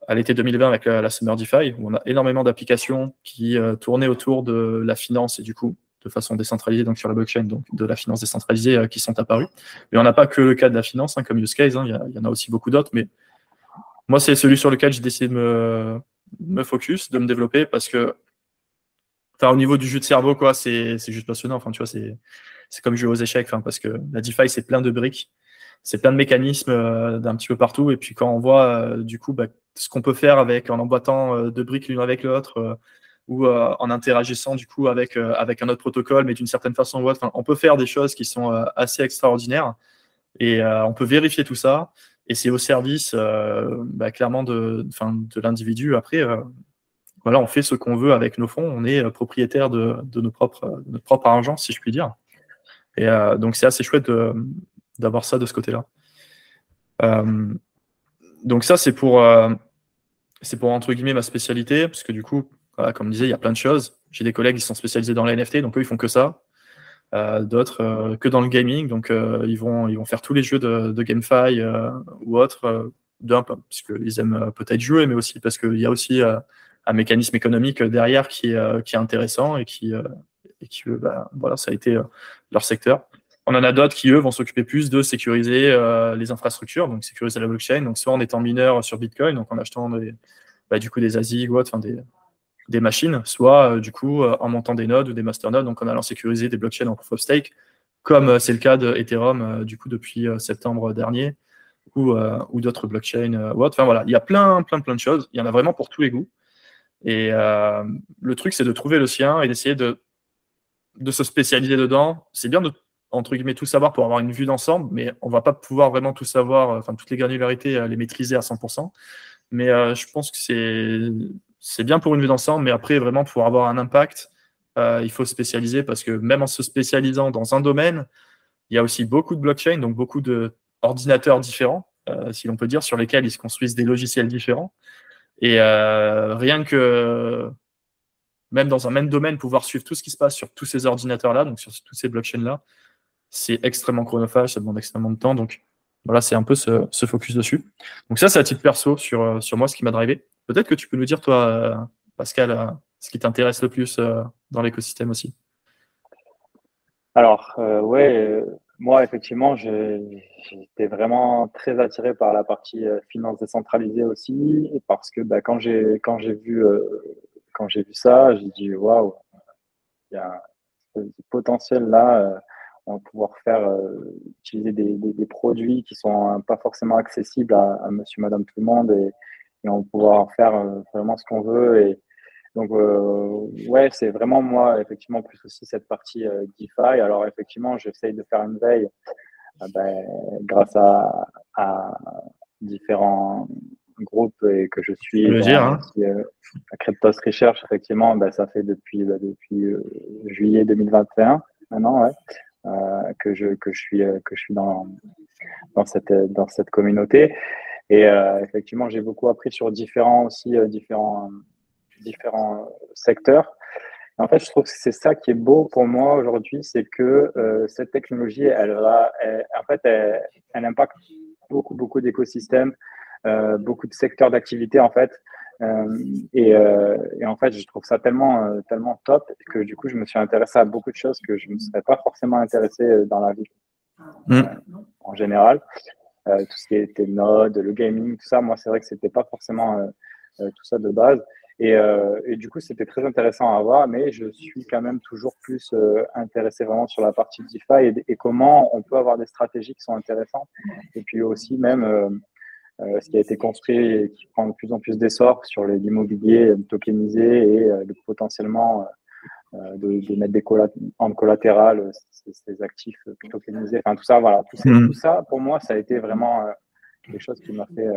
à l'été 2020 avec la, Summer DeFi, où on a énormément d'applications qui tournaient autour de la finance et du coup de façon décentralisée, donc sur la blockchain, donc de la finance décentralisée euh, qui sont apparus. Mais on n'a pas que le cas de la finance hein, comme use case, hein, il y, en a aussi beaucoup d'autres, mais moi c'est celui sur lequel j'ai décidé de me, me, focus, de me développer parce que au niveau du jeu de cerveau, quoi, c'est juste passionnant. Enfin, tu vois, c'est comme jouer aux échecs, parce que la DeFi, c'est plein de briques, c'est plein de mécanismes euh, d'un petit peu partout. Et puis quand on voit euh, du coup bah, ce qu'on peut faire avec en emboîtant deux briques l'une avec l'autre, ou euh, en interagissant du coup avec, euh, avec un autre protocole, mais d'une certaine façon ou autre. on peut faire des choses qui sont euh, assez extraordinaires et on peut vérifier tout ça. Et c'est au service bah, clairement de, de l'individu. Après, voilà, on fait ce qu'on veut avec nos fonds. On est propriétaire de, de, nos propres, notre propre argent, si je puis dire. Et donc, c'est assez chouette d'avoir ça de ce côté-là. donc, ça, c'est pour, c'est pour, entre guillemets, ma spécialité, parce que du coup, comme je disais, il y a plein de choses. J'ai des collègues qui sont spécialisés dans les NFT, donc eux, ils font que ça. Euh, d'autres euh, que dans le gaming, donc euh, ils, vont, ils vont faire tous les jeux de, GameFi ou autres, d'un, parce qu'ils aiment peut-être jouer, mais aussi parce qu'il y a aussi un mécanisme économique derrière qui qui est intéressant et qui, et qui bah, voilà, ça a été leur secteur. On en a d'autres qui, eux, vont s'occuper plus de sécuriser les infrastructures, donc sécuriser la blockchain, donc soit en étant mineur sur Bitcoin, donc en achetant des, bah, du coup des ou autre, des, des machines, soit euh, du coup euh, en montant des nodes ou des masternodes, donc en allant sécuriser des blockchains en proof of stake, comme euh, c'est le cas d'Ethereum du coup depuis septembre dernier, ou, ou d'autres blockchains ou autres. Enfin voilà, il y a plein, plein, plein de choses. Il y en a vraiment pour tous les goûts. Et le truc, c'est de trouver le sien et d'essayer de, de se spécialiser dedans. C'est bien de entre guillemets tout savoir pour avoir une vue d'ensemble, mais on va pas pouvoir vraiment tout savoir, enfin toutes les granularités, les maîtriser à 100%. Mais je pense que c'est bien pour une vue d'ensemble, mais après, vraiment, pour avoir un impact, euh, il faut se spécialiser parce que même en se spécialisant dans un domaine, il y a aussi beaucoup de blockchains, donc beaucoup d'ordinateurs différents, euh, si l'on peut dire, sur lesquels ils se construisent des logiciels différents. Et euh, rien que, même dans un même domaine, pouvoir suivre tout ce qui se passe sur tous ces ordinateurs-là, donc sur tous ces blockchains-là, c'est extrêmement chronophage, ça demande extrêmement de temps. Donc voilà, c'est un peu ce, focus dessus. Donc ça, c'est à titre perso sur, sur moi, ce qui m'a drivé. Peut-être que tu peux nous dire, toi, euh, Pascal, euh, ce qui t'intéresse le plus euh, dans l'écosystème aussi. Alors, ouais, moi, effectivement, j'étais vraiment très attiré par la partie finance décentralisée aussi, parce que bah, quand j'ai vu quand j'ai vu ça, j'ai dit waouh, il y a un potentiel là. on va pouvoir faire utiliser des, produits qui sont pas forcément accessibles à, Monsieur, Madame, tout le monde et, on va pouvoir faire euh, vraiment ce qu'on veut et Donc, ouais, c'est vraiment moi, effectivement, plus aussi cette partie DeFi. Alors, effectivement, j'essaye de faire une veille ben, grâce à différents groupe et que je suis dire, hein. euh, Cryptos Research, effectivement, bah, ça fait depuis, bah, depuis euh, juillet 2021 maintenant ouais, euh, que, je, que, je suis, que je suis dans, dans, cette, dans cette communauté. Et effectivement, j'ai beaucoup appris sur différents aussi différents, différents secteurs. En fait, je trouve que c'est ça qui est beau pour moi aujourd'hui, c'est que cette technologie, elle va, en fait, elle, elle impacte beaucoup, beaucoup d'écosystèmes. Euh, beaucoup de secteurs d'activité en fait. Euh, et, euh, et, en fait, je trouve ça tellement, tellement top que du coup, je me suis intéressé à beaucoup de choses que je ne me serais pas forcément intéressé dans la vie mm. en général. tout ce qui était Node, le gaming, tout ça, moi, c'est vrai que c'était pas forcément tout ça de base. Et, et du coup, c'était très intéressant à voir, mais je suis quand même toujours plus intéressé vraiment sur la partie DeFi et, et, comment on peut avoir des stratégies qui sont intéressantes. Et puis aussi même ce qui a été construit et qui prend de plus en plus d'essor sur l'immobilier tokenisé et euh, potentiellement euh, de, mettre des en collatéral ces, actifs tokenisés. Enfin, tout ça, voilà. Mm. Tout, ça, pour moi, ça a été vraiment quelque chose qui m'a fait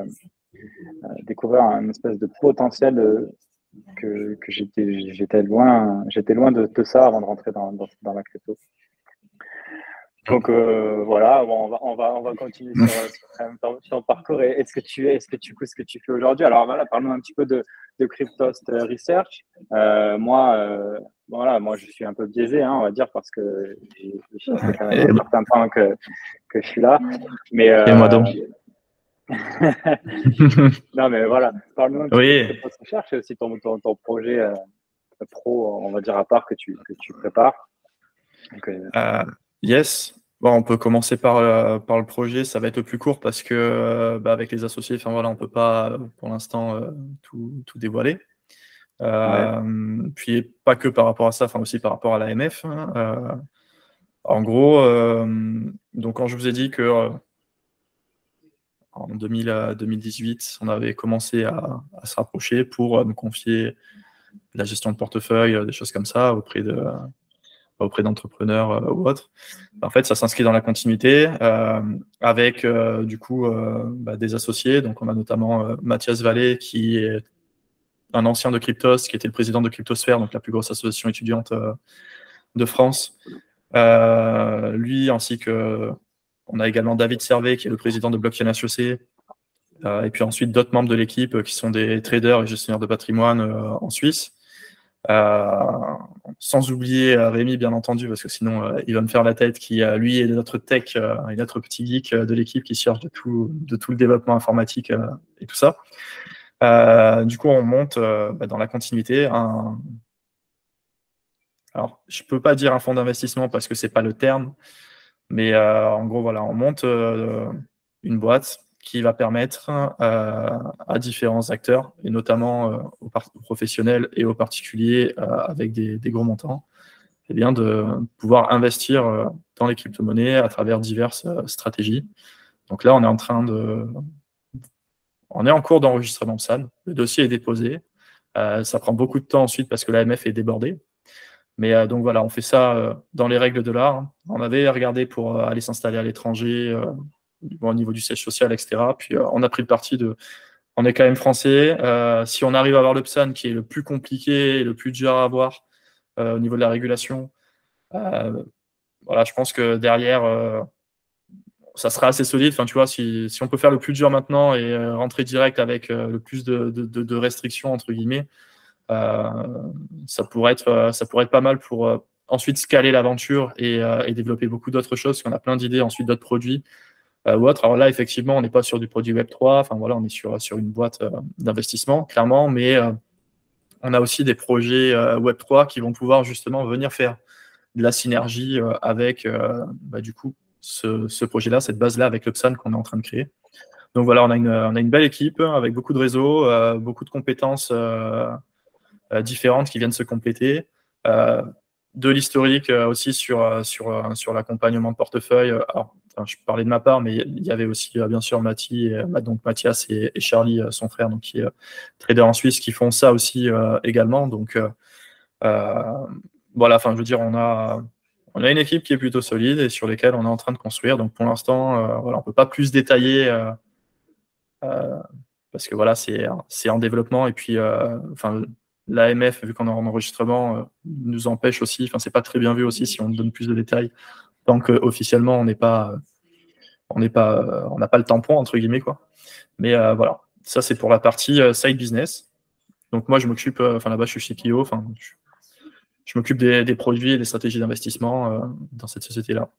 découvrir un espèce de potentiel que, que j'étais loin, j'étais loin de, tout ça avant de rentrer dans, dans, dans la crypto. Donc euh, voilà, on, va, on, va, on va continuer (laughs) sur, sur, le parcours. Est-ce que tu est-ce que tu ce que tu fais aujourd'hui? Alors voilà, parlons un petit peu de, de Cryptost Research. Euh, moi, euh, voilà, moi je suis un peu biaisé, hein, on va dire, parce que quand même un certain temps que, que je suis là. Mais, Et moi donc. (laughs) non mais voilà, parle-nous un petit oui. peu de Cryptost Research, c'est aussi ton, ton, ton projet pro, on va dire à part que tu, que tu prépares. Donc, Yes. Bon, on peut commencer par, euh, par le projet, ça va être le plus court parce que euh, bah, avec les associés, enfin voilà, on peut pas euh, pour l'instant tout, tout, dévoiler. Puis pas que par rapport à ça, enfin aussi par rapport à l'AMF. Hein, en gros, donc quand je vous ai dit que en 2000, 2018, on avait commencé à, à se rapprocher pour me confier la gestion de portefeuille, des choses comme ça auprès de auprès d'entrepreneurs euh, ou autres. En fait, ça s'inscrit dans la continuité euh, avec euh, du coup bah, des associés. Donc, on a notamment Mathias Vallée qui est un ancien de Cryptos, qui était le président de Cryptosphère, donc la plus grosse association étudiante de France. lui, ainsi que on a également David Servet, qui est le président de Blockchain HEC, et puis ensuite d'autres membres de l'équipe qui sont des traders et gestionnaires de patrimoine en Suisse. Euh, sans oublier euh, Rémi, bien entendu, parce que sinon euh, il va me faire la tête, qui lui est notre tech et notre petit geek de l'équipe qui cherche de tout, de tout le développement informatique et tout ça. du coup, on monte bah, dans la continuité un, alors, je peux pas dire un fonds d'investissement parce que c'est pas le terme, mais en gros, voilà, on monte une boîte qui va permettre euh, à différents acteurs, et notamment euh, aux, professionnels et aux particuliers euh, avec des, gros montants, eh bien de pouvoir investir dans les crypto-monnaies à travers diverses stratégies. Donc là, on est en train de... On est en cours d'enregistrement de SAN. Le dossier est déposé. ça prend beaucoup de temps ensuite parce que l'AMF est débordée. Mais donc voilà, on fait ça dans les règles de l'art. On avait regardé pour aller s'installer à l'étranger, au niveau du siège social, etc. Puis euh, on a pris le parti de. On est quand même français. Euh, si on arrive à avoir le PSAN, qui est le plus compliqué et le plus dur à avoir euh, au niveau de la régulation, je pense que derrière, ça sera assez solide. Enfin, tu vois, si, on peut faire le plus dur maintenant et rentrer direct avec le plus de, restrictions, entre guillemets, ça, pourrait être, pas mal pour ensuite scaler l'aventure et, développer beaucoup d'autres choses. Parce a plein d'idées, ensuite d'autres produits. Euh, autre. Alors là, effectivement, on n'est pas sur du produit Web3, enfin voilà, on est sur, sur une boîte euh, d'investissement, clairement, mais euh, on a aussi des projets Web3 qui vont pouvoir justement venir faire de la synergie avec bah, du coup ce, ce projet-là, cette base-là avec l'Upsan qu'on est en train de créer. Donc voilà, on a une, on a une belle équipe avec beaucoup de réseaux, beaucoup de compétences différentes qui viennent se compléter. De l'historique aussi sur, sur, sur l'accompagnement de portefeuille. Alors, je parlais de ma part, mais il y avait aussi bien sûr donc Mathias et, Charlie, son frère, donc qui est trader en Suisse, qui font ça aussi également. Donc voilà, enfin je veux dire, on a on a une équipe qui est plutôt solide et sur lesquelles on est en train de construire. Donc pour l'instant, euh, voilà, on ne peut pas plus détailler euh, euh, parce que voilà, c'est en développement. Et puis, enfin, l'AMF, vu qu'on est en enregistrement, nous empêche aussi. Enfin, c'est pas très bien vu aussi si on donne plus de détails. Tant qu'officiellement, on n'est pas, on n'est pas, on n'a pas le tampon entre guillemets quoi. Mais voilà, ça c'est pour la partie side business. Donc moi, je m'occupe, enfin là-bas, je suis CPO, enfin, je m'occupe des, produits et des stratégies d'investissement euh, dans cette société-là.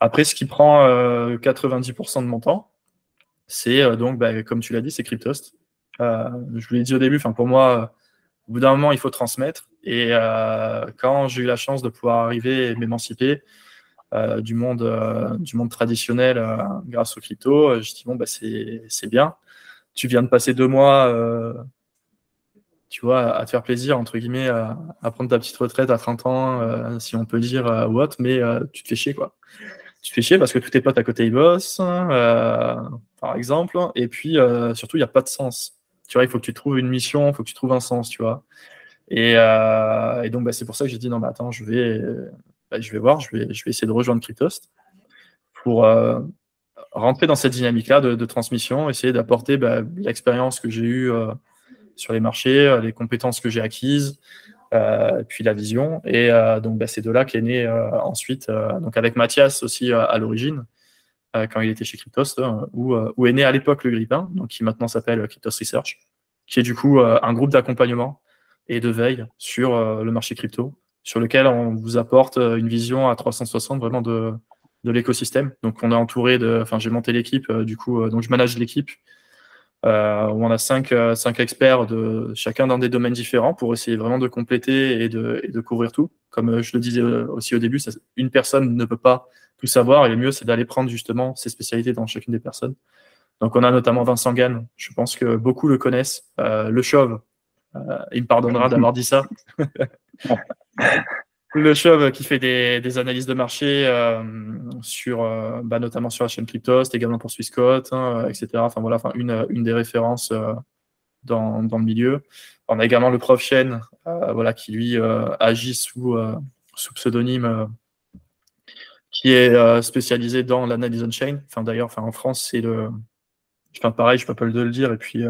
Après, ce qui prend 90% euh, de mon temps, c'est euh, donc, bah, comme tu l'as dit, c'est Cryptost. je vous l'ai dit au début, pour moi, au bout d'un moment, il faut transmettre. Et quand j'ai eu la chance de pouvoir arriver et m'émanciper du, monde, du monde traditionnel grâce aux crypto, je dis, bon, bah, c'est bien. Tu viens de passer deux mois tu vois, à te faire plaisir, entre guillemets, à, prendre ta petite retraite à 30 ans, euh, si on peut dire, euh, ou mais euh, tu te fais chier, quoi. Tu te fais chier parce que tous tes potes à côté, ils bossent, par exemple, et puis surtout, il n'y a pas de sens. Tu vois, il faut que tu trouves une mission, il faut que tu trouves un sens, tu vois. Et, donc, bah, c'est pour ça que j'ai dit, non, mais attends, je vais, bah, je vais voir, je vais, je vais essayer de rejoindre Cryptost pour rentrer dans cette dynamique-là de, transmission, essayer d'apporter bah, l'expérience que j'ai eue sur les marchés, euh, les compétences que j'ai acquises, euh, puis la vision. Et euh, donc, bah, c'est de là qu'est né ensuite, donc avec Mathias aussi à l'origine, quand il était chez Cryptos, où, où, est né à l'époque le Grippin, donc qui maintenant s'appelle Cryptos Research, qui est du coup un groupe d'accompagnement et de veille sur le marché crypto, sur lequel on vous apporte une vision à 360 vraiment de, de l'écosystème. Donc on est entouré de, enfin j'ai monté l'équipe, du coup, donc je manage l'équipe euh, où on a cinq, euh, cinq, experts de chacun dans des domaines différents pour essayer vraiment de compléter et de, de couvrir tout. Comme euh, je le disais aussi au début, une personne ne peut pas tout savoir et le mieux, c'est d'aller prendre justement ses spécialités dans chacune des personnes. Donc, on a notamment Vincent Gann, je pense que beaucoup le connaissent, le chauve. il me pardonnera d'avoir dit ça. (laughs) le chauve qui fait des, analyses de marché euh, sur, euh, bah, notamment sur la chaîne Cryptost, également pour Swissquote, hein, etc. Enfin voilà, enfin, une, une des références euh, dans, dans, le milieu. On a également le prof Chen, voilà, qui lui agit sous, sous pseudonyme, qui est spécialisé dans l'analyse on-chain. Enfin d'ailleurs, enfin, en France, c'est le. Enfin, pareil, je peux pas le dire, et puis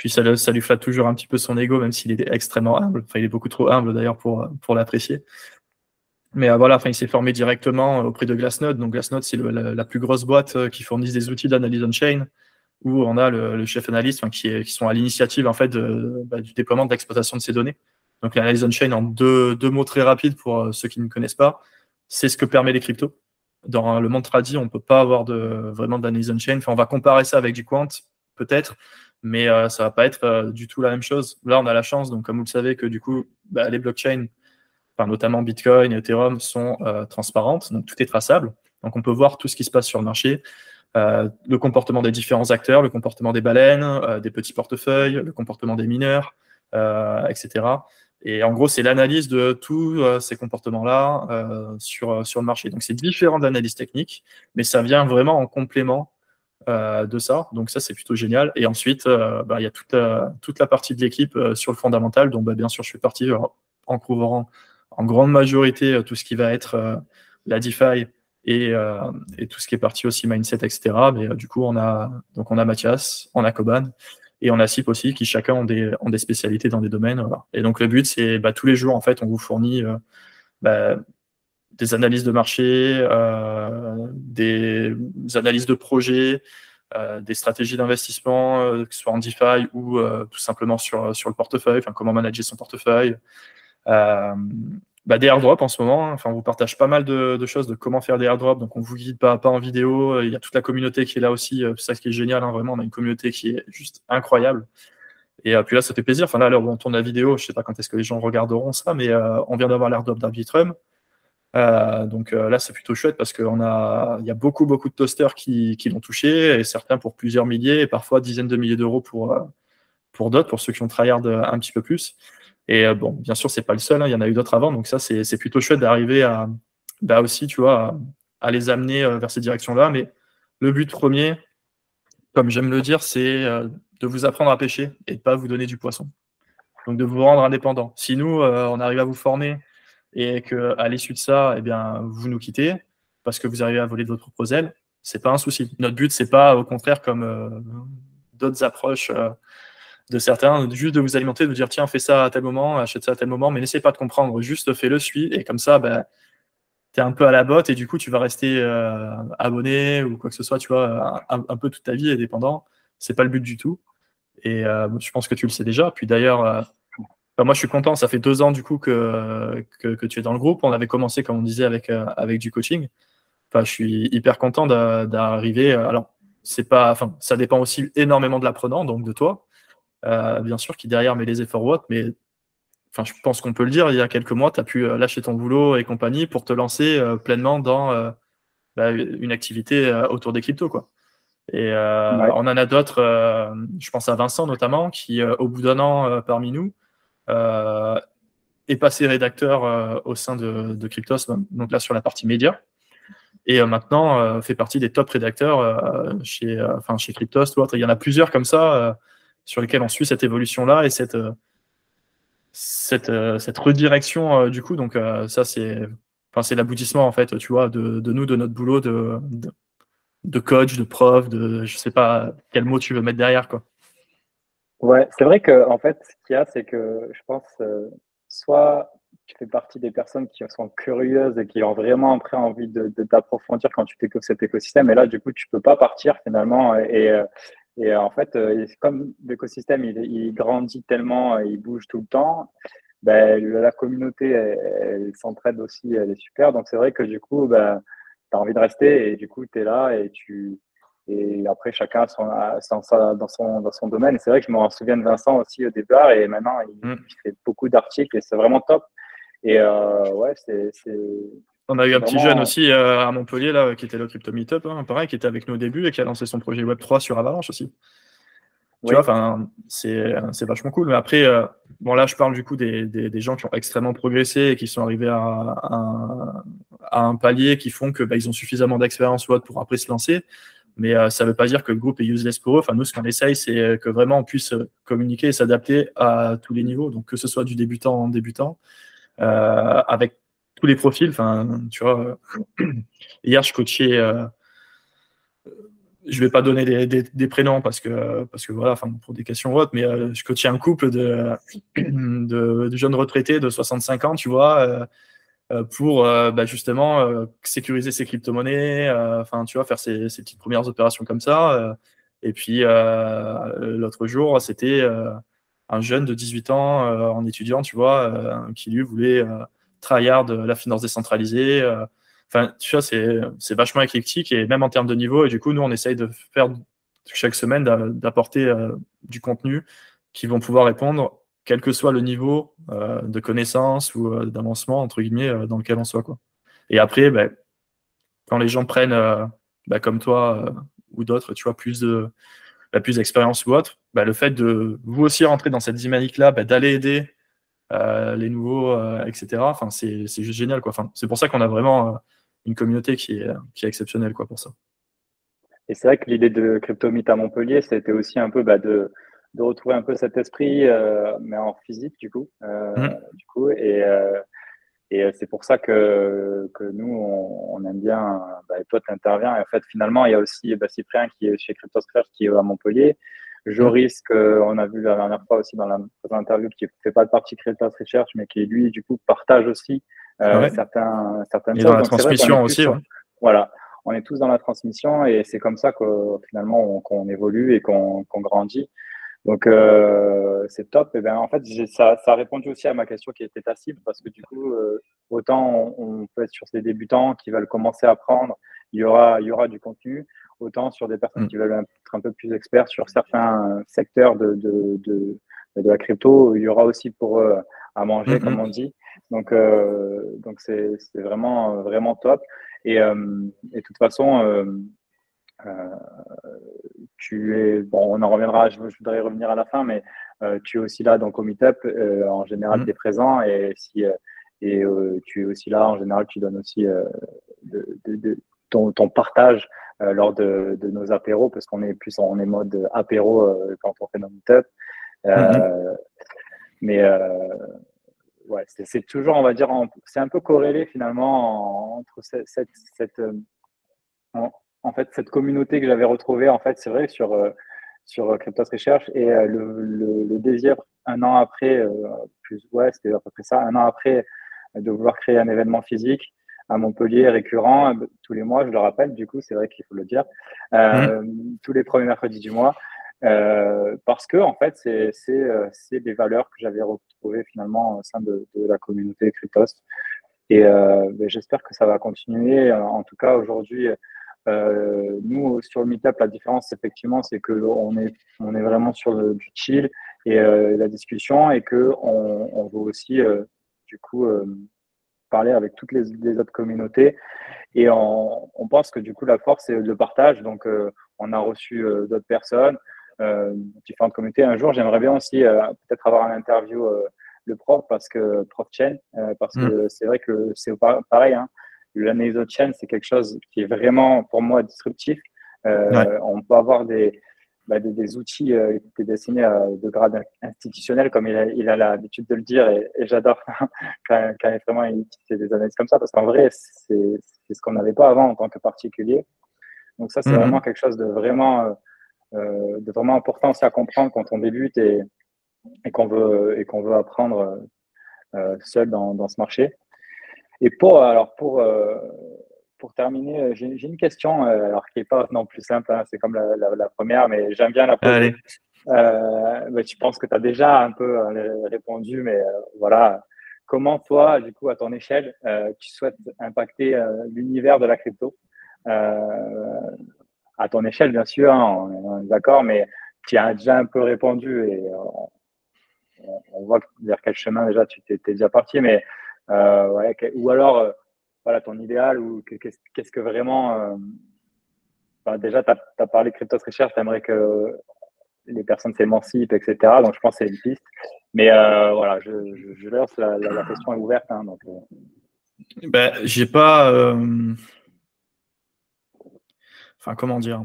puis ça, lui flatte toujours un petit peu son ego, même s'il est extrêmement humble. Enfin, il est beaucoup trop humble d'ailleurs pour, pour l'apprécier. Mais euh, voilà, enfin, il s'est formé directement auprès de Glassnode. Donc Glassnode, c'est la, plus grosse boîte euh, qui fournit des outils d'analyse on-chain, où on a le, chef analyste qui, qui, sont à l'initiative en fait bah, du déploiement de l'exploitation de ces données. Donc l'analyse on-chain, en deux, deux, mots très rapides pour euh, ceux qui ne connaissent pas, c'est ce que permet les cryptos. Dans le monde tradit, on ne peut pas avoir de, vraiment d'analyse on-chain. Enfin, on va comparer ça avec du quant, peut-être, mais euh, ça va pas être euh, du tout la même chose. Là, on a la chance, donc comme vous le savez, que du coup, bah, les blockchains, enfin, notamment Bitcoin et Ethereum, sont euh, transparentes, donc tout est traçable. Donc on peut voir tout ce qui se passe sur le marché, le comportement des différents acteurs, le comportement des baleines, des petits portefeuilles, le comportement des mineurs, etc. Et en gros, c'est l'analyse de tous ces comportements-là sur, sur le marché. Donc c'est différent d'analyse technique, mais ça vient vraiment en complément euh, de ça. Donc ça, c'est plutôt génial. Et ensuite, euh, bah, il y a toute, toute, la partie de l'équipe euh, sur le fondamental. Donc bah, bien sûr, je fais partie en couvrant en grande majorité tout ce qui va être la DeFi et, et, tout ce qui est parti aussi mindset, etc. Mais du coup, on a, donc on a Mathias, on a Koban et on a Sip aussi qui chacun ont des, ont des spécialités dans des domaines. Et donc le but, c'est bah, tous les jours, en fait, on vous fournit bah, des analyses de marché, euh, des analyses de projets, euh, des stratégies d'investissement, euh, que ce soit en DeFi ou tout simplement sur, sur le portefeuille, comment manager son portefeuille. Bah, des airdrops en ce moment, hein. enfin, on vous partage pas mal de, choses de comment faire des airdrops, donc on vous guide pas à en vidéo, il y a toute la communauté qui est là aussi, c'est ça qui est génial, hein, vraiment, on a une communauté qui est juste incroyable. Et puis là, ça fait plaisir. Enfin là, on tourne la vidéo, je sais pas quand est-ce que les gens regarderont ça, mais on vient d'avoir l'airdrop d'Arbitrum. Euh, donc euh, là, c'est plutôt chouette parce qu'il a, il y a beaucoup, beaucoup de toasters qui, qui l'ont touché, et certains pour plusieurs milliers, et parfois dizaines de milliers d'euros pour, euh, pour d'autres, pour ceux qui ont tryhard un petit peu plus. Et bon, bien sûr, c'est pas le seul, hein, il y en a eu d'autres avant, donc ça, c'est plutôt chouette d'arriver à, bah aussi, tu vois, à, les amener vers ces directions-là. Mais le but premier, comme j'aime le dire, c'est de vous apprendre à pêcher et de pas vous donner du poisson. Donc de vous rendre indépendant. Si nous, on arrive à vous former et qu'à l'issue de ça, eh bien, vous nous quittez parce que vous arrivez à voler de votre propre aile, c'est pas un souci. Notre but, c'est pas au contraire comme euh, d'autres approches euh, de certains, juste de vous alimenter, de dire tiens, fais ça à tel moment, achète ça à tel moment, mais n'essayez pas de comprendre, juste fais-le, suis, et comme ça, ben, tu es un peu à la botte et du coup, tu vas rester euh, abonné ou quoi que ce soit, tu vois, un, peu toute ta vie est dépendant. C'est pas le but du tout. Et je pense que tu le sais déjà. Puis d'ailleurs, moi, je suis content. Ça fait deux ans du coup que, que, tu es dans le groupe. On avait commencé, comme on disait, avec, euh, avec du coaching. Enfin, je suis hyper content d'arriver. Euh, alors, c'est pas, enfin, ça dépend aussi énormément de l'apprenant, donc de toi, euh, bien sûr, qui derrière met les efforts ou autres. Mais enfin, je pense qu'on peut le dire. Il y a quelques mois, tu as pu lâcher ton boulot et compagnie pour te lancer pleinement dans bah, une activité autour des cryptos, quoi. Et on en a d'autres. je pense à Vincent notamment, qui, au bout d'un an parmi nous, euh, est passé rédacteur euh, au sein de, de, Cryptos, donc là sur la partie média et euh, maintenant fait partie des top rédacteurs chez, enfin, chez Cryptos ou autre. Il y en a plusieurs comme ça sur lesquels on suit cette évolution-là et cette, cette, cette redirection du coup. Donc ça, c'est enfin, c'est l'aboutissement en fait, tu vois, de, de, nous, de notre boulot de, de, de, coach, de prof, de je sais pas quel mot tu veux mettre derrière quoi. Ouais, c'est vrai que en fait, ce qu'il y a, c'est que je pense, euh, soit tu fais partie des personnes qui sont curieuses et qui ont vraiment après envie de, t'approfondir quand tu découvres cet écosystème, et là, du coup, tu peux pas partir finalement. Et, euh, et, en fait, euh, comme l'écosystème, il, grandit tellement, il bouge tout le temps, ben, la communauté, elle, s'entraide aussi, elle est super. Donc, c'est vrai que du coup, ben, tu as envie de rester et du coup, tu es là et tu et après, chacun son, dans, son, dans son domaine. C'est vrai que je me souviens de Vincent aussi au départ. Et maintenant, il, mm. fait beaucoup d'articles et c'est vraiment top. Et euh, ouais, c'est. On a eu un petit jeune aussi euh, à Montpellier là, qui était le Crypto Meetup, hein, pareil, qui était avec nous au début et qui a lancé son projet Web3 sur Avalanche aussi. Tu vois, c'est vachement cool. Mais après, euh, bon là, je parle du coup des, des, gens qui ont extrêmement progressé et qui sont arrivés à, à, un palier qui font que bah, ils ont suffisamment d'expérience ou autre pour après se lancer mais euh, ça ne veut pas dire que le groupe est useless pour eux. Enfin, nous, ce qu'on essaye, c'est que vraiment on puisse communiquer et s'adapter à tous les niveaux, donc que ce soit du débutant en débutant, avec tous les profils. Enfin, tu vois, (clears throat) hier, je coachais. je vais pas donner des, prénoms parce que parce que voilà, enfin pour des questions autres, mais je coachais un couple de, (clears throat) de, jeunes retraités de 65 ans, tu vois euh, pour euh, bah, justement euh, sécuriser ses crypto-monnaies, enfin tu vois, faire ses, petites premières opérations comme ça. et puis l'autre jour, c'était un jeune de 18 ans en étudiant, tu vois, qui lui voulait tryhard la finance décentralisée. Enfin, tu vois, c'est vachement éclectique et même en termes de niveau. Et du coup, nous, on essaye de faire chaque semaine d'apporter du contenu qui vont pouvoir répondre quel que soit le niveau euh, de connaissance ou euh, d'avancement, entre guillemets, euh, dans lequel on soit. Quoi. Et après, ben, quand les gens prennent, ben, comme toi ou d'autres, tu vois, plus de ben, plus d'expérience ou autre, le fait de vous aussi rentrer dans cette dynamique-là, d'aller aider les nouveaux, etc., enfin, c'est, juste génial. Quoi. Enfin, c'est pour ça qu'on a vraiment une communauté qui est, qui est exceptionnelle quoi, pour ça. Et c'est vrai que l'idée de CryptoMeet à Montpellier, c'était aussi un peu de, de retrouver un peu cet esprit, euh, mais en physique du coup. Euh, mmh. du coup et euh, et c'est pour ça que, que nous, on, aime bien, bah, toi, tu interviens. Et en fait, finalement, il y a aussi bah, Cyprien qui est chez CryptoScratch, qui est à Montpellier. Joris, qu'on a vu la dernière fois aussi dans la interview, qui ne fait pas de partie Cryptos Research, mais qui, lui, du coup, partage aussi certains, certaines et Dans la transmission aussi. Voilà, on est tous dans la transmission et c'est comme ça que finalement, qu'on évolue et qu'on grandit. Donc, euh, c'est top. Et ben, en fait, ça, ça, a répondu aussi à ma question qui était ta cible parce que du coup, euh, autant on, peut être sur des débutants qui veulent commencer à apprendre, il y aura, il y aura du contenu, autant sur des personnes mm. qui veulent être un peu plus experts sur certains secteurs de, de, de, de la crypto, il y aura aussi pour eux à manger, mm-hmm. comme on dit. Donc, euh, donc c'est vraiment, vraiment top. Et, et de toute façon, tu es, bon, on en reviendra, je, voudrais revenir à la fin, mais tu es aussi là donc au meetup, en général, mmh. tu es présent et si et tu es aussi là, en général, tu donnes aussi de, ton, partage lors de, nos apéros, parce qu'on est plus en est mode apéro quand on fait nos meetups. Mmh. Mais ouais, c'est toujours, on va dire, c'est un peu corrélé finalement entre cette, cette, en, fait, cette communauté que j'avais retrouvée, en fait, c'est vrai, sur, sur Cryptos Research et le, le, désir un an après, plus, ouais, c'était à peu près ça, un an après de vouloir créer un événement physique à Montpellier récurrent tous les mois, je le rappelle, du coup, c'est vrai qu'il faut le dire, euh, mmh. tous les premiers mercredis du mois. Euh, parce que en fait, c'est euh, des valeurs que j'avais retrouvées finalement au sein de, la communauté Cryptos. Et ben, j'espère que ça va continuer. En tout cas, aujourd'hui, nous, sur le Meetup, la différence, effectivement, c'est qu'on est, on est vraiment sur le, du chill et la discussion et qu'on on veut aussi du coup euh, parler avec toutes les, autres communautés. Et on, pense que du coup, la force, c'est le partage. Donc, euh, on a reçu euh, d'autres personnes, différentes communautés. Un jour, j'aimerais bien aussi peut-être avoir un interview le prof, parce que prof Chen, parce que mm. c'est vrai que c'est pareil. Hein, L'analyse chaîne, c'est quelque chose qui est vraiment, pour moi, disruptif. On peut avoir des, bah, des, outils euh, qui étaient destinés à de grade institutionnel, comme il a l'habitude de le dire, et, j'adore (laughs) quand, quand, vraiment il fait des analyses comme ça, parce qu'en vrai, c'est ce qu'on n'avait pas avant en tant que particulier. Donc ça, c'est mhm. vraiment quelque chose de vraiment, euh, euh, de vraiment important aussi à comprendre quand on débute et, et qu'on veut, et qu'on veut apprendre seul dans, dans, ce marché. Et pour, alors pour, pour terminer, euh, j'ai une question, euh, alors qui n'est pas non plus simple, hein, c'est comme la, première, mais j'aime bien la poser. Euh, tu penses que tu as déjà un peu répondu, mais voilà. Comment toi, du coup, à ton échelle, tu souhaites impacter l'univers de la crypto? À ton échelle, bien sûr, hein, on, est d'accord, mais tu as déjà un peu répondu et on, voit vers quel chemin déjà tu t'es déjà parti, mais ouais, ou alors voilà, ton idéal ou qu'est-ce que vraiment. Euh, déjà, tu as, parlé crypto très cher, tu aimerais que les personnes s'émancipent, etc. Donc, je pense que c'est une piste. Mais euh, voilà, je, je, laisse la, la, question est ouverte. Hein, donc, euh. ben, j'ai pas. Enfin, comment dire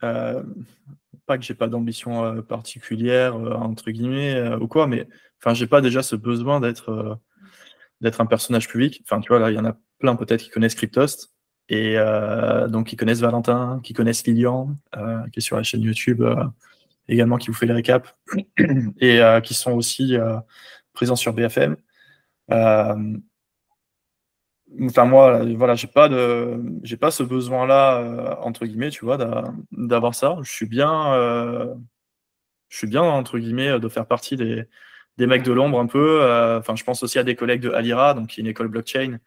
Pas que j'ai pas d'ambition particulière, entre guillemets, ou quoi, mais enfin, j'ai pas déjà ce besoin d'être d'être un personnage public. Enfin, tu vois, là, il y en a plein peut-être qui connaissent Cryptost, et euh, donc qui connaissent Valentin, qui connaissent Lilian, euh, qui est sur la chaîne YouTube euh, également, qui vous fait les récaps, (clears throat) et qui sont aussi présents sur BFM. Enfin, moi, voilà, j'ai pas de, j'ai pas ce besoin-là, entre guillemets, tu vois, d'avoir ça. Je suis bien, je suis bien, entre guillemets, de faire partie des, des mecs de l'ombre un peu. Enfin, je pense aussi à des collègues de Alira, donc qui est une école blockchain,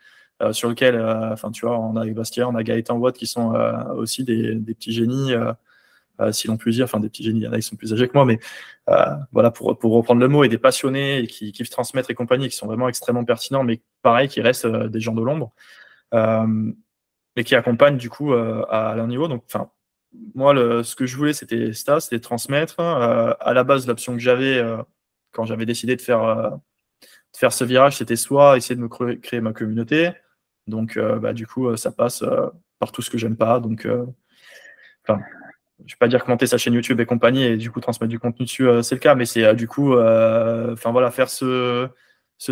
euh, sur lequel, euh, enfin, tu vois, on a Bastien, on a Gaëtan Watt qui sont euh, aussi des, petits génies. si l'on peut dire, enfin des petits génies, il y en a qui sont plus âgés que moi, mais voilà, pour, pour reprendre le mot, et des passionnés et qui kiffent transmettre et compagnie, qui sont vraiment extrêmement pertinents, mais pareil, qui restent des gens de l'ombre, et qui accompagnent du coup à leur niveau. Donc, enfin, moi, le, ce que je voulais, c'était ça, c'était transmettre. à la base, l'option que j'avais quand j'avais décidé de faire, de faire ce virage, c'était soit essayer de me créer ma communauté, donc, euh, bah, du coup, euh, ça passe euh, par tout ce que j'aime pas. Donc, enfin, je vais pas dire commenter sa chaîne YouTube et compagnie et du coup transmettre du contenu dessus, c'est le cas, mais c'est du coup, enfin voilà, faire ce,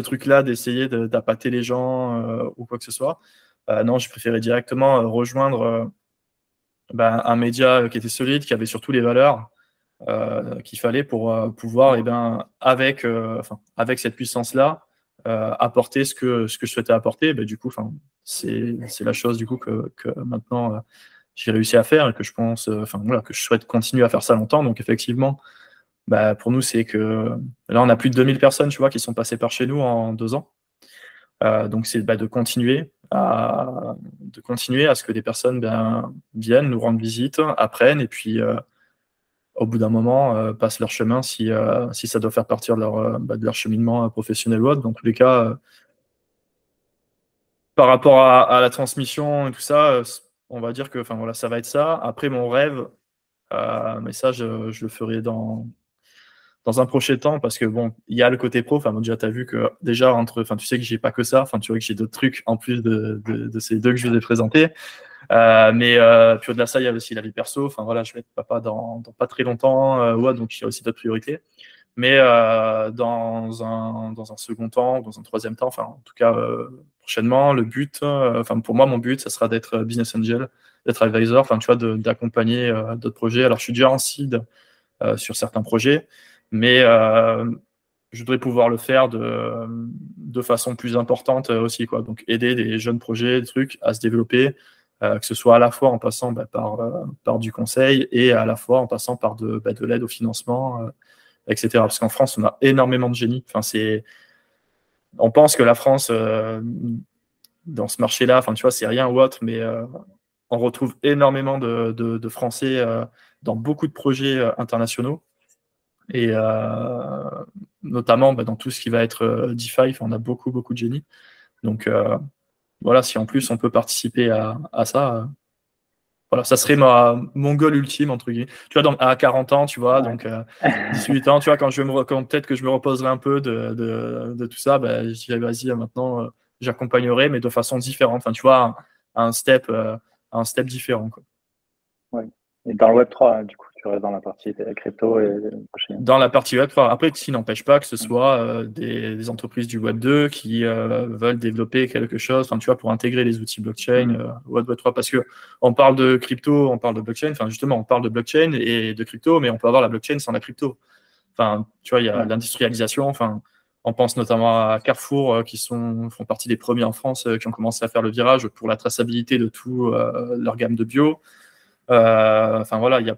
truc-là d'essayer d'appâter les gens ou quoi que ce soit. non, je préférais directement rejoindre ben, un média qui était solide, qui avait surtout les valeurs qu'il fallait pour pouvoir, et eh ben, avec, avec cette puissance-là, euh, apporter ce que, ce que je souhaitais apporter, ben, du coup, c'est la chose du coup que, que maintenant euh, j'ai réussi à faire et que je pense, euh, enfin voilà, que je souhaite continuer à faire ça longtemps. Donc effectivement, bah, pour nous, c'est que là, on a plus de 2000 personnes, tu vois, qui sont passées par chez nous en deux ans. donc c'est bah, de continuer à de continuer à ce que des personnes ben, viennent nous rendre visite, apprennent et puis au bout d'un moment, euh, passent leur chemin si, euh, si ça doit faire partir leur, euh, bah, de leur cheminement professionnel ou autre. Dans tous les cas, par rapport à, la transmission et tout ça, on va dire que voilà, ça va être ça. Après, mon rêve, mais ça, je, le ferai dans, dans un prochain temps, parce que bon, il y a le côté pro. Enfin, déjà, tu as vu que déjà, entre, enfin, tu sais que j'ai pas que ça. Enfin, tu vois que j'ai d'autres trucs en plus de, de, ces deux que je vous ai présentés. Euh, mais euh, puis au-delà de ça, il y a aussi la vie perso. Enfin, voilà, je vais être papa dans, dans pas très longtemps. Euh, ouais, donc il y a aussi d'autres priorités. Mais euh, dans, un, dans un second temps, dans un troisième temps, enfin, en tout cas, prochainement, le but, enfin, pour moi, mon but, ça sera d'être business angel, d'être advisor, enfin, tu vois, d'accompagner d'autres projets. Alors, je suis déjà en seed sur certains projets. Mais euh, je voudrais pouvoir le faire de, de façon plus importante aussi. Quoi. Donc aider des jeunes projets, des trucs à se développer, euh, que ce soit à la fois en passant bah, par, euh, par du conseil et à la fois en passant par de, bah, de l'aide au financement, etc. Parce qu'en France, on a énormément de génie. Enfin, c'est... On pense que la France, dans ce marché-là, enfin, tu vois, c'est rien ou autre, mais on retrouve énormément de, de Français dans beaucoup de projets internationaux. Et euh, notamment bah, dans tout ce qui va être euh, DeFi, on a beaucoup, beaucoup de génie. Donc euh, voilà, si en plus on peut participer à, ça, voilà, ça serait ma, mon goal ultime, entre guillemets. Tu vois, à 40 ans, tu vois, donc 18 ans, tu vois, quand je me peut-être que je me reposerai un peu de, de, tout ça, bah, je dirais, vas-y, maintenant, j'accompagnerai, mais de façon différente. Enfin, tu vois, un, step, un step différent. Quoi. Ouais. Et dans le Web3, du coup dans la partie crypto et Dans la partie Web 3. Après, qui n'empêche pas que ce soit euh, des, entreprises du Web 2 qui euh, veulent développer quelque chose, enfin, tu vois, pour intégrer les outils blockchain mm. euh, Web 3. Parce que on parle de crypto, on parle de blockchain. Enfin, justement, on parle de blockchain et de crypto, mais on peut avoir la blockchain sans la crypto. Enfin, tu vois, il y a l'industrialisation. Enfin, on pense notamment à Carrefour, qui sont, font partie des premiers en France qui ont commencé à faire le virage pour la traçabilité de tout leur gamme de bio. enfin voilà, il y a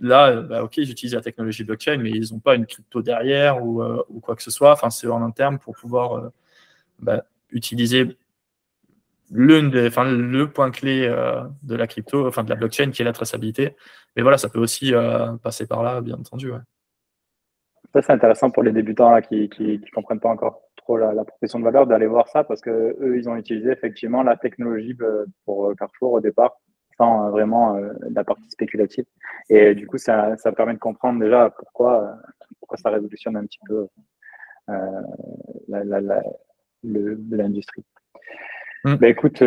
là, bah, ok, ils utilisent la technologie blockchain, mais ils n'ont pas une crypto derrière ou, euh, quoi que ce soit. Enfin, c'est en interne pour pouvoir euh, bah, utiliser l'une le point clé euh, de la crypto, enfin de la blockchain, qui est la traçabilité. Mais voilà, ça peut aussi passer par là, bien entendu. Ça, c'est intéressant pour les débutants qui ne comprennent pas encore trop la, la profession de valeur d'aller voir ça parce que eux, ils ont utilisé effectivement la technologie pour Carrefour au départ sans euh, vraiment euh, la partie spéculative. Et du coup, ça, ça permet de comprendre déjà pourquoi, pourquoi ça révolutionne un petit peu euh, l'industrie. Mm. Ben, écoute,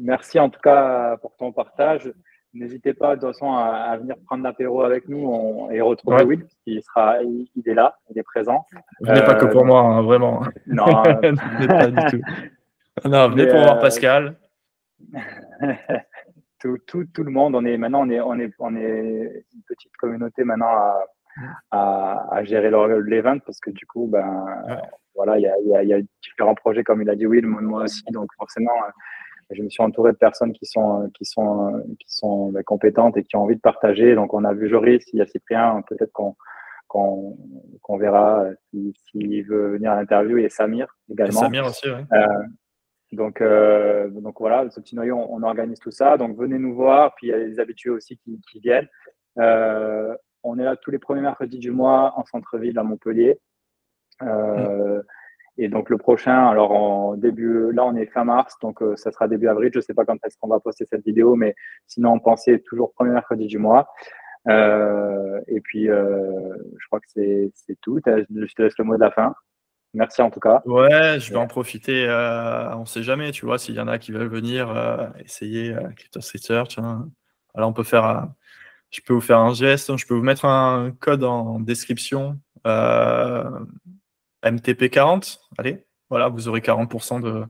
merci en tout cas pour ton partage. N'hésitez pas de toute façon à, venir prendre l'apéro avec nous et retrouver Will, qui sera, il, est là, il est présent. Venez pas que pour moi, hein, vraiment. Non, (laughs) pas du tout. (laughs) Non, venez pour voir Pascal. (laughs) tout, tout, tout, le monde. On est maintenant, on est, on est, on est une petite communauté maintenant à, à, à gérer l'event parce que du coup, ben, voilà, il y a, y, y a, différents projets comme il a dit Will, moi aussi. Donc forcément, euh, je me suis entouré de personnes qui sont, qui sont, qui sont ben, compétentes et qui ont envie de partager. Donc on a vu Joris, il y a Cyprien, peut-être qu'on qu'on verra s'il si, veut venir à l'interview et Samir également. Samir aussi, oui. Euh, donc, euh, donc voilà, ce petit noyau, on, organise tout ça. Donc venez nous voir, puis il y a les habitués aussi qui, viennent. Euh, on est là tous les premiers mercredis du mois en centre-ville à Montpellier. Euh, et donc le prochain, alors en début, là on est fin mars, donc ça sera début avril. Je ne sais pas quand est-ce qu'on va poster cette vidéo, mais sinon on pensait toujours premier mercredi du mois. Et puis je crois que c'est tout. Je te laisse le mot de la fin. Merci en tout cas. Ouais, je vais en profiter. Euh, on ne sait jamais, tu vois, s'il y en a qui veulent venir euh, essayer euh, Crypto Research. Hein. Alors, on peut faire. je peux vous faire un geste. Je peux vous mettre un code en description. MTP40. Allez, voilà, vous aurez 40% de,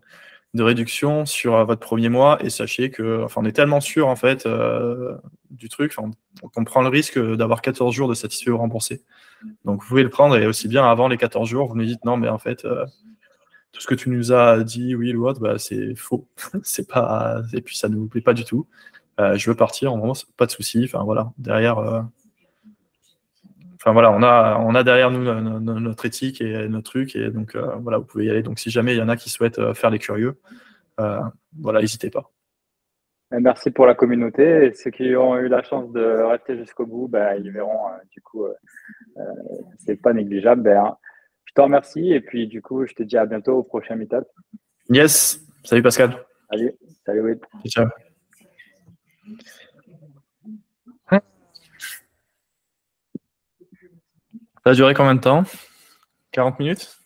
de réduction sur euh, votre premier mois et sachez que, enfin, on est tellement sûr en fait euh, du truc, qu'on prend le risque d'avoir 14 jours de satisfait ou remboursé. Donc vous pouvez le prendre et aussi bien avant les 14 jours, vous nous dites non, mais en fait, euh, tout ce que tu nous as dit, oui ou autre, bah, c'est faux. (laughs) c'est pas, et puis ça ne vous plaît pas du tout. je veux partir, en moment, pas de souci. Enfin voilà, derrière, enfin voilà, on a, on a derrière nous notre éthique et notre truc, et donc euh, voilà, vous pouvez y aller. Donc si jamais il y en a qui souhaitent euh, faire les curieux, euh, voilà, n'hésitez pas. Merci pour la communauté. Et ceux qui ont eu la chance de rester jusqu'au bout, ben, ils verront. du coup, c'est pas négligeable. Ben, je te remercie et puis du coup, je te dis à bientôt au prochain meetup. Yes. Salut Pascal. Salut. Salut. Ciao. Ça a duré combien de temps? 40 minutes